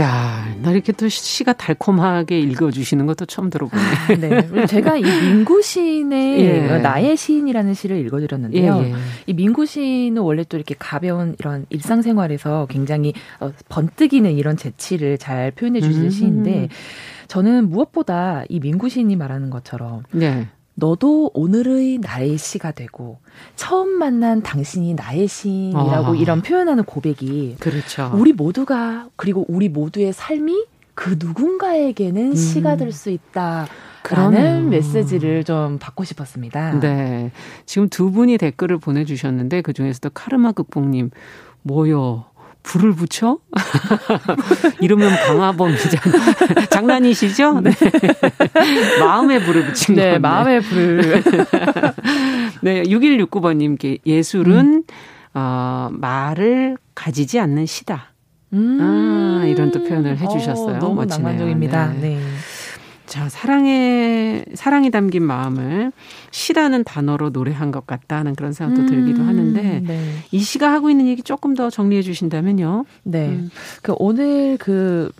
야, 나 이렇게 또 시가 달콤하게 읽어주시는 것도 처음 들어보네. 아, 네. 제가 이 민구 시인의 예. 나의 시인이라는 시를 읽어드렸는데요. 예, 예. 이 민구 시인은 원래 또 이렇게 가벼운 이런 일상생활에서 굉장히 어, 번뜩이는 이런 재치를 잘 표현해 주시는 음. 시인데 저는 무엇보다 이 민구 시인이 말하는 것처럼 네. 너도 오늘의 나의 시가 되고 처음 만난 당신이 나의 시인이라고 어. 이런 표현하는 고백이 그렇죠. 우리 모두가 그리고 우리 모두의 삶이 그 누군가에게는 음. 시가 될 수 있다. 라는 메시지를 좀 받고 싶었습니다. 네. 지금 두 분이 댓글을 보내주셨는데 그 중에서도 카르마 극복님, 뭐요? 불을 붙여? 이러면 방화범이잖아. 장난이시죠? 네. 마음의 불을 붙인 네, 건데. 마음의 불을. 네, 6169번님께 예술은, 음. 어, 말을 가지지 않는 시다. 음. 아, 이런 또 표현을 해주셨어요. 어, 너무 멋지네요. 낭만적입니다. 네. 네. 자, 사랑의, 사랑이 담긴 마음을 시라는 단어로 노래한 것 같다는 그런 생각도 음, 들기도 하는데, 네. 이 시가 하고 있는 얘기 조금 더 정리해 주신다면요. 네. 음. 그 오늘 그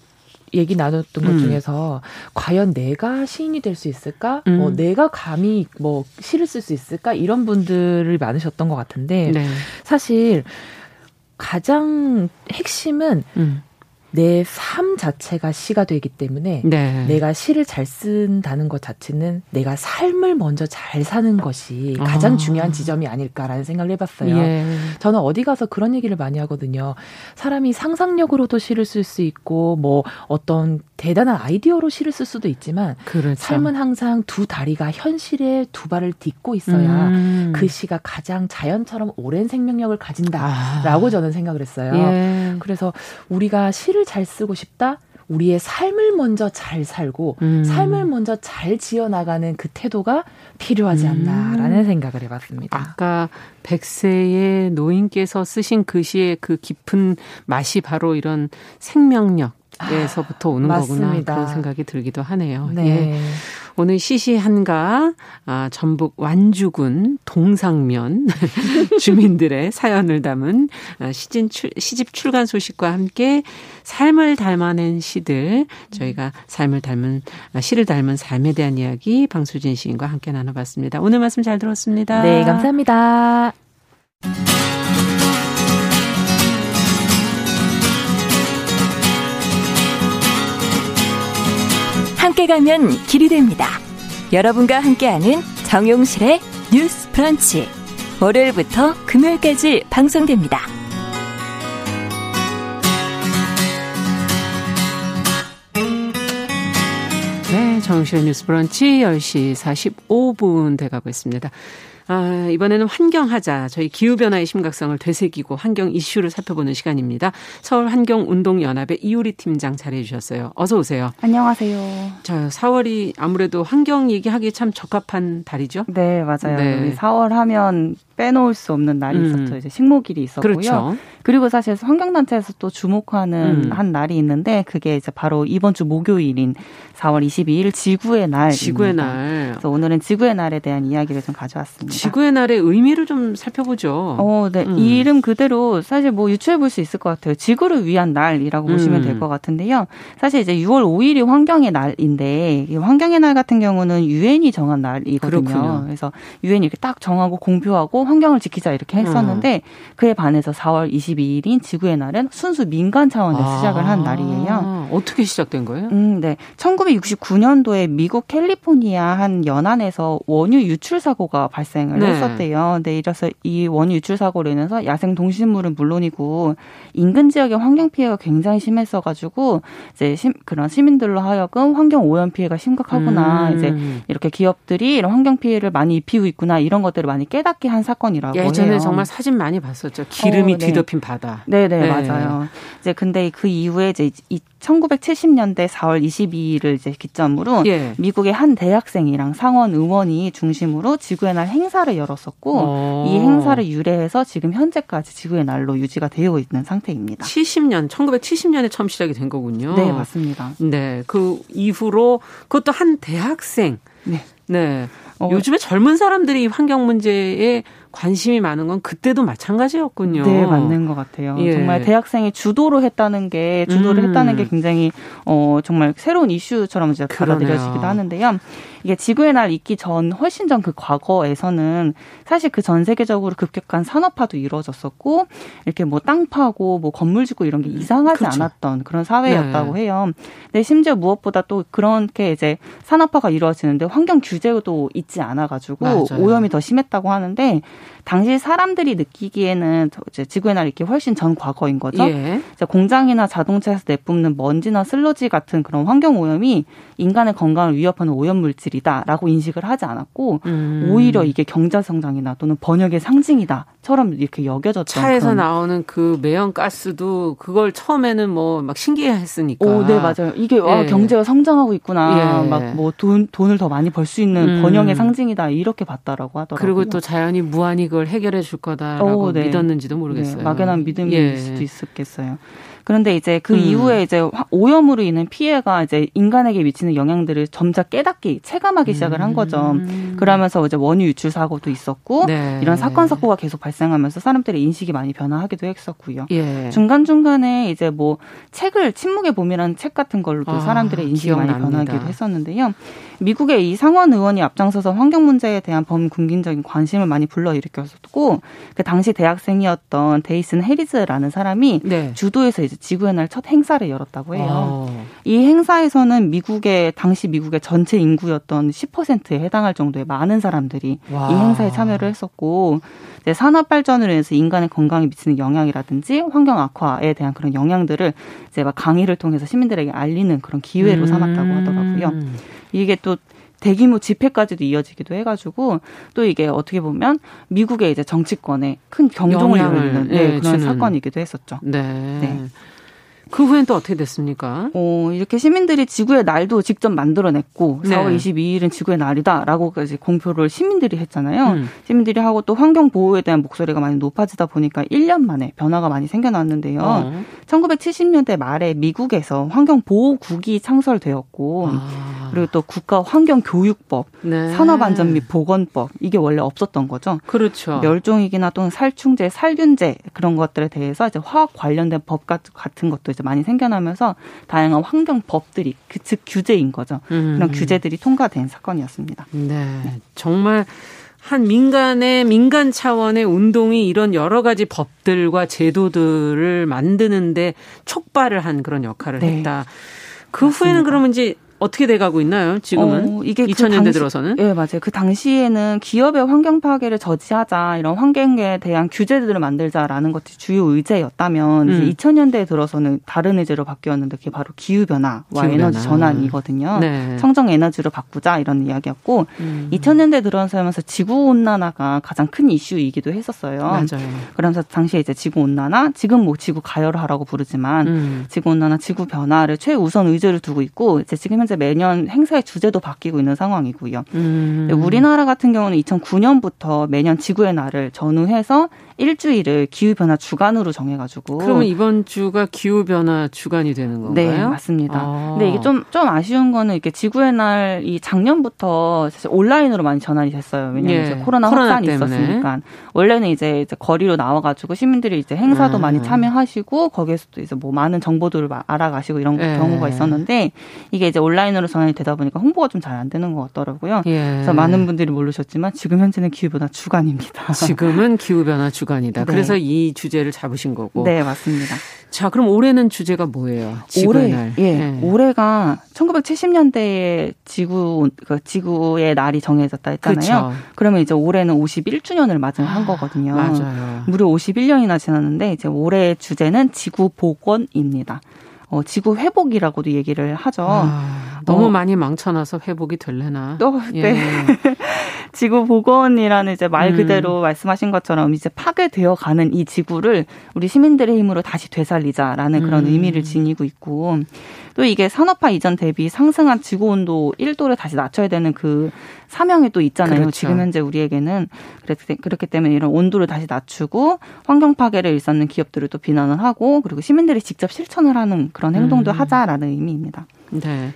얘기 나눴던 것 음. 중에서 과연 내가 시인이 될 수 있을까? 음. 뭐 내가 감히 뭐 시를 쓸 수 있을까? 이런 분들이 많으셨던 것 같은데 네. 사실 가장 핵심은 음. 내 삶 자체가 시가 되기 때문에 네. 내가 시를 잘 쓴다는 것 자체는 내가 삶을 먼저 잘 사는 것이 가장 아. 중요한 지점이 아닐까라는 생각을 해봤어요. 예. 저는 어디 가서 그런 얘기를 많이 하거든요. 사람이 상상력으로도 시를 쓸 수 있고 뭐 어떤 대단한 아이디어로 시를 쓸 수도 있지만 그렇죠. 삶은 항상 두 다리가 현실에 두 발을 딛고 있어야 음. 그 시가 가장 자연처럼 오랜 생명력을 가진다라고 아. 저는 생각을 했어요. 예. 그래서 우리가 시를 시를 잘 쓰고 싶다. 우리의 삶을 먼저 잘 살고 음. 삶을 먼저 잘 지어 나가는 그 태도가 필요하지 않나라는 음. 생각을 해봤습니다. 아까 백세의 노인께서 쓰신 글씨의 그 깊은 맛이 바로 이런 생명력. 에서부터 오는 아, 거구나 그런 생각이 들기도 하네요. 네. 예. 오늘 시시한가 아, 전북 완주군 동상면 주민들의 사연을 담은 아, 시진 출, 시집 출간 소식과 함께 삶을 닮아낸 시들 저희가 삶을 닮은 아, 시를 닮은 삶에 대한 이야기 방수진 시인과 함께 나눠봤습니다. 오늘 말씀 잘 들었습니다. 네, 감사합니다. 함께 가면 길이 됩니다. 여러분과 함께하는 정용실의 뉴스 프런치. 월요일부터 금요일까지 방송됩니다. 네, 정용실의 뉴스 브런치 10시 45분 돼가고 있습니다. 아, 이번에는 환경하자. 저희 기후변화의 심각성을 되새기고 환경 이슈를 살펴보는 시간입니다. 서울 환경운동연합의 이우리 팀장 잘해주셨어요. 어서 오세요. 안녕하세요. 자, 4월이 아무래도 환경 얘기하기 참 적합한 달이죠? 네, 맞아요. 네. 4월 하면 빼놓을 수 없는 날이 음. 있었죠. 이제 식목일이 있었고요. 그렇죠. 그리고 사실 환경단체에서 또 주목하는 음. 한 날이 있는데 그게 이제 바로 이번 주 목요일인 4월 22일 지구의 날. 지구의 날. 그래서 오늘은 지구의 날에 대한 이야기를 좀 가져왔습니다. 지구의 날의 의미를 좀 살펴보죠. 어, 네. 음. 이 이름 그대로 사실 뭐 유추해 볼 수 있을 것 같아요. 지구를 위한 날이라고 보시면 될 것 같은데요. 사실 이제 6월 5일이 환경의 날인데 이 환경의 날 같은 경우는 유엔이 정한 날이거든요. 그렇군요. 그래서 유엔이 이렇게 딱 정하고 공표하고 환경을 지키자 이렇게 했었는데 음. 그에 반해서 4월 22일인 지구의 날은 순수 민간 차원에서 아. 시작을 한 날이에요. 어떻게 시작된 거예요? 음, 네. 1969년도에 미국 캘리포니아 한 연안에서 원유 유출 사고가 발생을 네. 했었대요. 네, 이래서 이 원유 유출 사고로 인해서 야생 동식물은 물론이고 인근 지역의 환경 피해가 굉장히 심했어 가지고 이제 시, 그런 시민들로 하여금 환경 오염 피해가 심각하구나. 음. 이제 이렇게 기업들이 이런 환경 피해를 많이 입히고 있구나. 이런 것들을 많이 깨닫게 한 사 건이라고 예전에 해요. 정말 사진 많이 봤었죠. 기름이 어, 네. 뒤덮인 바다. 네, 네, 맞아요. 이제 근데 그 이후에 이제 1970년대 4월 22일을 이제 기점으로 예. 미국의 한 대학생이랑 상원 의원이 중심으로 지구의 날 행사를 열었었고 오. 어. 이 행사를 유래해서 지금 현재까지 지구의 날로 유지가 되어 있는 상태입니다. 70년, 1970년에 처음 시작이 된 거군요. 네, 맞습니다. 네, 그 이후로 그것도 한 대학생. 네. 네. 어. 요즘에 젊은 사람들이 환경 문제에 관심이 많은 건 그때도 마찬가지였군요. 네, 맞는 것 같아요. 예. 정말 대학생이 주도로 했다는 게 주도를 음. 했다는 게 굉장히 어 정말 새로운 이슈처럼 이제 받아들여지기도 하는데요. 이게 지구의 날 있기 전 훨씬 전 그 과거에서는 사실 그 전 세계적으로 급격한 산업화도 이루어졌었고 이렇게 뭐 땅 파고 뭐 건물 짓고 이런 게 이상하지 그렇죠. 않았던 그런 사회였다고 네. 해요. 근데 심지어 무엇보다 또 그렇게 이제 산업화가 이루어지는데 환경 규제도 있지 않아 가지고 오염이 더 심했다고 하는데 당시 사람들이 느끼기에는 이제 지구의 날 이렇게 훨씬 전 과거인 거죠. 예. 공장이나 자동차에서 내뿜는 먼지나 슬러지 같은 그런 환경 오염이 인간의 건강을 위협하는 오염 물질이 다라고 인식을 하지 않았고 음. 오히려 이게 경제 성장이나 또는 번역의 상징이다처럼 이렇게 여겨졌던 차에서 그런. 나오는 그 매연 가스도 그걸 처음에는 뭐 막 신기해했으니까. 오, 네 맞아요. 이게 예. 아, 경제가 성장하고 있구나. 예. 막뭐 돈 돈을 더 많이 벌 수 있는 음. 번영의 상징이다 이렇게 봤다라고 하더라고요. 그리고 또 자연이 무한히 그걸 해결해 줄 거다라고 오, 네. 믿었는지도 모르겠어요. 네, 막연한 믿음일 예. 수도 있었겠어요. 그런데 이제 그 음. 이후에 이제 오염으로 인한 피해가 이제 인간에게 미치는 영향들을 점차 깨닫기 체감하기 시작을 한 거죠. 음. 그러면서 이제 원유 유출 사고도 있었고 네. 이런 사건 사고가 계속 발생하면서 사람들의 인식이 많이 변화하기도 했었고요. 예. 중간 중간에 이제 뭐 책을 침묵의 봄이라는 책 같은 걸로도 아, 사람들의 인식이 기억납니다. 많이 변하기도 했었는데요. 미국의 이 상원 의원이 앞장서서 환경 문제에 대한 범국민적인 관심을 많이 불러일으켰었고 그 당시 대학생이었던 데이슨 해리즈라는 사람이 네. 주도에서 이제 지구의 날 첫 행사를 열었다고 해요. 아. 이 행사에서는 미국의 당시 미국의 전체 인구였던 10%에 해당할 정도의 많은 사람들이 와. 이 행사에 참여를 했었고 산업 발전으로 인해서 인간의 건강에 미치는 영향이라든지 환경 악화에 대한 그런 영향들을 이제 막 강의를 통해서 시민들에게 알리는 그런 기회로 삼았다고 하더라고요. 음. 이게 또 대규모 집회까지도 이어지기도 해가지고 또 이게 어떻게 보면 미국의 이제 정치권에 큰 경종을 울리는 네, 네, 그런. 사건이기도 했었죠. 네. 네. 그 후엔 또 어떻게 됐습니까? 어, 이렇게 시민들이 지구의 날도 직접 만들어냈고 네. 4월 22일은 지구의 날이다라고까지 공표를 시민들이 했잖아요. 음. 시민들이 하고 또 환경 보호에 대한 목소리가 많이 높아지다 보니까 1년 만에 변화가 많이 생겨났는데요. 어. 1970년대 말에 미국에서 환경 보호국이 창설되었고 아. 그리고 또 국가 환경 교육법, 네. 산업 안전 및 보건법 이게 원래 없었던 거죠. 그렇죠. 멸종위기나 또는 살충제, 살균제 그런 것들에 대해서 이제 화학 관련된 법 같은 것도 이제 많이 생겨나면서 다양한 환경 법들이 그즉 규제인 거죠. 음. 그런 규제들이 통과된 사건이었습니다. 네, 네. 정말. 한 민간의 민간 차원의 운동이 이런 여러 가지 법들과 제도들을 만드는데 촉발을 한 그런 역할을 네. 했다. 그 맞습니다. 후에는 그러면 이제 어떻게 돼가고 있나요? 지금은 어, 이게 2000년대 그 당시, 들어서는? 예, 맞아요. 그 당시에는 기업의 환경 파괴를 저지하자 이런 환경에 대한 규제들을 만들자라는 것이 주요 의제였다면 음. 이제 2000년대에 들어서는 다른 의제로 바뀌었는데 그게 바로 기후 변화와 기후 에너지 전환이거든요. 네. 청정 에너지로 바꾸자 이런 이야기였고 음. 2000년대 들어서면서 지구 온난화가 가장 큰 이슈이기도 했었어요. 맞아요. 그러면서 당시에 이제 지구 온난화, 지금 뭐 지구 가열화라고 부르지만 음. 지구 온난화, 지구 변화를 최우선 의제를 두고 있고 이제 지금 현재 매년 행사의 주제도 바뀌고 있는 상황이고요. 음. 우리나라 같은 경우는 2009년부터 매년 지구의 날을 전후해서 일주일을 기후변화 주간으로 정해가지고. 그러면 이번 주가 기후변화 주간이 되는 건가요? 네, 맞습니다. 아. 근데 이게 좀, 좀 아쉬운 거는 이렇게 지구의 날 이 작년부터 사실 온라인으로 많이 전환이 됐어요. 왜냐면 예. 이제 코로나, 코로나 확산이 때문에. 있었으니까. 원래는 이제, 이제 거리로 나와가지고 시민들이 이제 행사도 아. 많이 참여하시고 거기에서도 이제 뭐 많은 정보들을 알아가시고 이런 예. 경우가 있었는데 이게 이제 온라인으로 전환이 되다 보니까 홍보가 좀 잘 안 되는 것 같더라고요. 예. 그래서 많은 분들이 모르셨지만 지금 현재는 기후변화 주간입니다. 지금은 기후변화 주간 주간이다. 네. 그래서 이 주제를 잡으신 거고. 네, 맞습니다. 자, 그럼 올해는 주제가 뭐예요? 올해, 날. 예, 네. 올해가 1970년대에 지구 그 지구의 날이 정해졌다 했잖아요. 그쵸. 그러면 이제 올해는 51주년을 맞은 한 거거든요. 맞아요. 무려 51년이나 지났는데 이제 올해 주제는 지구 복원입니다. 어, 지구 회복이라고도 얘기를 하죠. 아, 너무 어, 많이 망쳐놔서 회복이 될래나? 또, 예. 네. 지구 복원이라는 이제 말 음. 그대로 음. 말씀하신 것처럼 이제 파괴되어 가는 이 지구를 우리 시민들의 힘으로 다시 되살리자라는 그런 음. 의미를 지니고 있고 또 이게 산업화 이전 대비 상승한 지구 온도 1도를 다시 낮춰야 되는 그 사명이 또 있잖아요. 그렇죠. 지금 현재 우리에게는 그렇기 때문에 이런 온도를 다시 낮추고 환경 파괴를 일삼는 기업들을 또 비난을 하고 그리고 시민들이 직접 실천을 하는 그런 행동도 음. 하자라는 의미입니다. 네.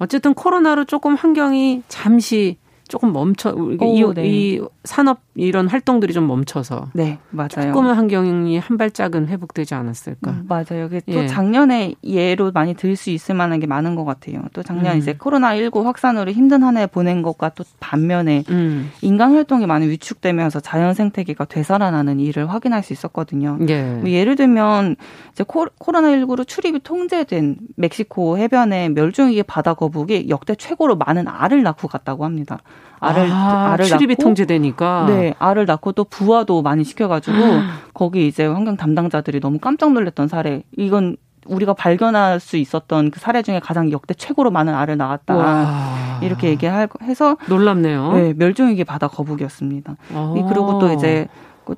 어쨌든 코로나로 조금 환경이 잠시 조금 멈춰 오, 이, 네. 이 산업 이런 활동들이 좀 멈춰서 네 맞아요. 조금은 환경이 한 발짝은 회복되지 않았을까? 음, 맞아요. 또 예. 작년에 예로 많이 들 수 있을 만한 게 많은 것 같아요. 또 작년 음. 이제 코로나 19 확산으로 힘든 한 해 보낸 것과 또 반면에 음. 인간 활동이 많이 위축되면서 자연 생태계가 되살아나는 일을 확인할 수 있었거든요. 예. 뭐 예를 들면 이제 코, 코로나 19로 출입이 통제된 멕시코 해변에 멸종위기 바다 거북이 역대 최고로 많은 알을 낳고 갔다고 합니다. 알을 아, 알을 출입이 낳고, 통제되니까 네 알을 낳고 또 부화도 많이 시켜가지고 거기 이제 환경 담당자들이 너무 깜짝 놀랐던 사례 이건 우리가 발견할 수 있었던 그 사례 중에 가장 역대 최고로 많은 알을 낳았다 와. 이렇게 얘기해서 놀랍네요. 네 멸종위기 바다 거북이었습니다. 오. 그리고 또 이제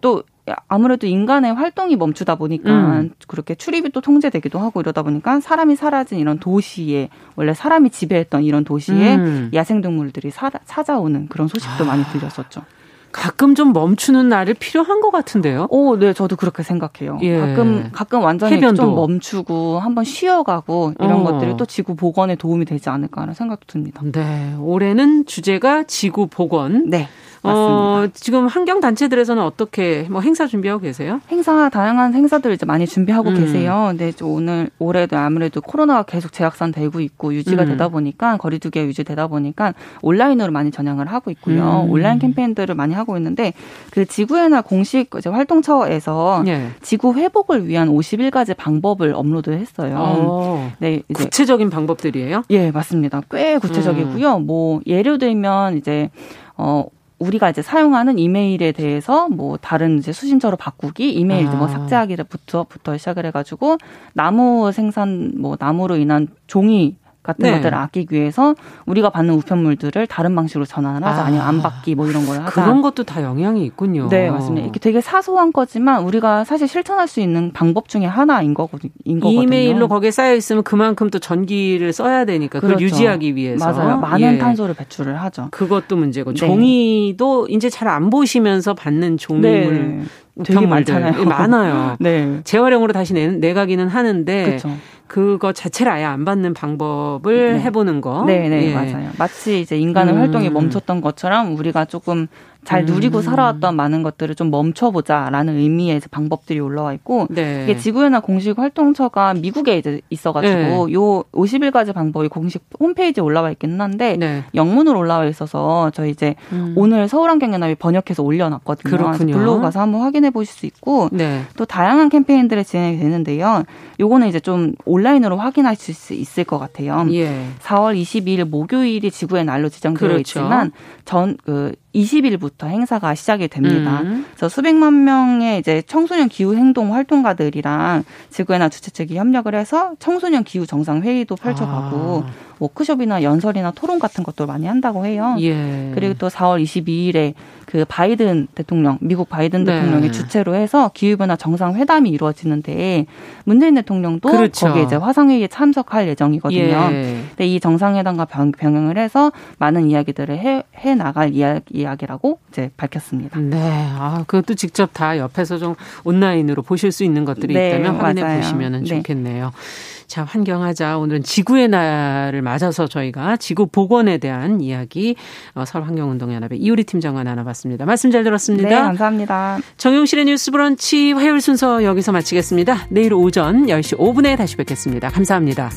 또 아무래도 인간의 활동이 멈추다 보니까 음. 그렇게 출입이 또 통제되기도 하고 이러다 보니까 사람이 사라진 이런 도시에 원래 사람이 지배했던 이런 도시에 음. 야생동물들이 사, 찾아오는 그런 소식도 아. 많이 들렸었죠. 가끔 좀 멈추는 날이 필요한 것 같은데요. 오, 네, 저도 그렇게 생각해요. 예. 가끔 가끔 완전히 해변도. 좀 멈추고 한번 쉬어가고 이런 어. 것들이 또 지구 복원에 도움이 되지 않을까라는 생각도 듭니다. 네, 올해는 주제가 지구 복원. 네. 어, 지금 환경 단체들에서는 어떻게 뭐 행사 준비하고 계세요? 행사 다양한 행사들 이제 많이 준비하고 음. 계세요. 근데 오늘 올해도 아무래도 코로나가 계속 재확산되고 있고 유지가 음. 되다 보니까 거리두기가 유지되다 보니까 온라인으로 많이 전향을 하고 있고요. 음. 온라인 캠페인들을 많이 하고 있는데 그 지구의 날 공식 이제 활동처에서 예. 지구 회복을 위한 51가지 방법을 업로드했어요. 어. 네, 구체적인 방법들이에요? 예, 맞습니다. 꽤 구체적이고요. 음. 뭐 예를 들면 이제 어 우리가 이제 사용하는 이메일에 대해서 뭐 다른 이제 수신처로 바꾸기, 이메일 아. 뭐 삭제하기부터 부터 시작을 해가지고 나무 생산 뭐 나무로 인한 종이 같은 네. 것들을 아끼기 위해서 우리가 받는 우편물들을 다른 방식으로 전환을 하자 아. 아니면 안 받기 뭐 이런 걸 하자. 그런 것도 다 영향이 있군요. 네, 맞습니다. 이게 되게 사소한 거지만 우리가 사실 실천할 수 있는 방법 중에 하나인 거거든요. 이메일로 거기에 쌓여 있으면 그만큼 또 전기를 써야 되니까 그걸 그렇죠. 유지하기 위해서 맞아요. 많은 예. 탄소를 배출을 하죠. 그것도 문제고 네. 종이도 이제 잘 안 보시면서 받는 종이물 네. 되게 많잖아요. 많아요. 네. 재활용으로 다시 내, 내가기는 하는데 그쵸. 그거 자체를 아예 안 받는 방법을 네. 해보는 거. 네, 네, 예. 맞아요. 마치 이제 인간의 음. 활동이 멈췄던 것처럼 우리가 조금 잘 누리고 음. 살아왔던 많은 것들을 좀 멈춰보자라는 의미의 방법들이 올라와 있고 네. 이게 지구연합 공식 활동처가 미국에 이제 있어가지고 네. 요 50일까지 방법이 공식 홈페이지에 올라와 있기는 한데 네. 영문으로 올라와 있어서 저희 이제 음. 오늘 서울환경연합이 번역해서 올려놨거든요. 그렇군요. 블로그 가서 한번 확인해 보실 수 있고 네. 또 다양한 캠페인들이 진행이 되는데요. 요거는 이제 좀 온라인으로 확인하실 수 있을 것 같아요. 예. 4월 22일 목요일이 지구의 날로 지정되어 그렇죠. 있지만 전 그 20일부터 행사가 시작이 됩니다. 음. 그래서 수백만 명의 이제 청소년 기후 행동 활동가들이랑 지구에나 주최 측이 협력을 해서 청소년 기후 정상 회의도 펼쳐가고 아. 워크숍이나 연설이나 토론 같은 것도 많이 한다고 해요. 예. 그리고 또 4월 22일에 그 바이든 대통령, 미국 바이든 네. 대통령이 주최로 해서 기후변화 정상회담이 이루어지는데 문재인 대통령도 그렇죠. 거기에 이제 화상회의에 참석할 예정이거든요. 예. 근데 이 정상회담과 병행을 해서 많은 이야기들을 해, 해 나갈 이야기, 이야기라고 이제 밝혔습니다. 네. 아, 그것도 직접 다 옆에서 좀 온라인으로 보실 수 있는 것들이 네, 있다면 확인해 보시면 네. 좋겠네요. 자, 환경하자. 오늘은 지구의 날을 맞아서 저희가 지구 복원에 대한 이야기 어, 서울환경운동연합의 이우리 팀장과 나눠봤습니다. 말씀 잘 들었습니다. 네, 감사합니다. 정용실의 뉴스 브런치 화요일 순서 여기서 마치겠습니다. 내일 오전 10시 5분에 다시 뵙겠습니다. 감사합니다.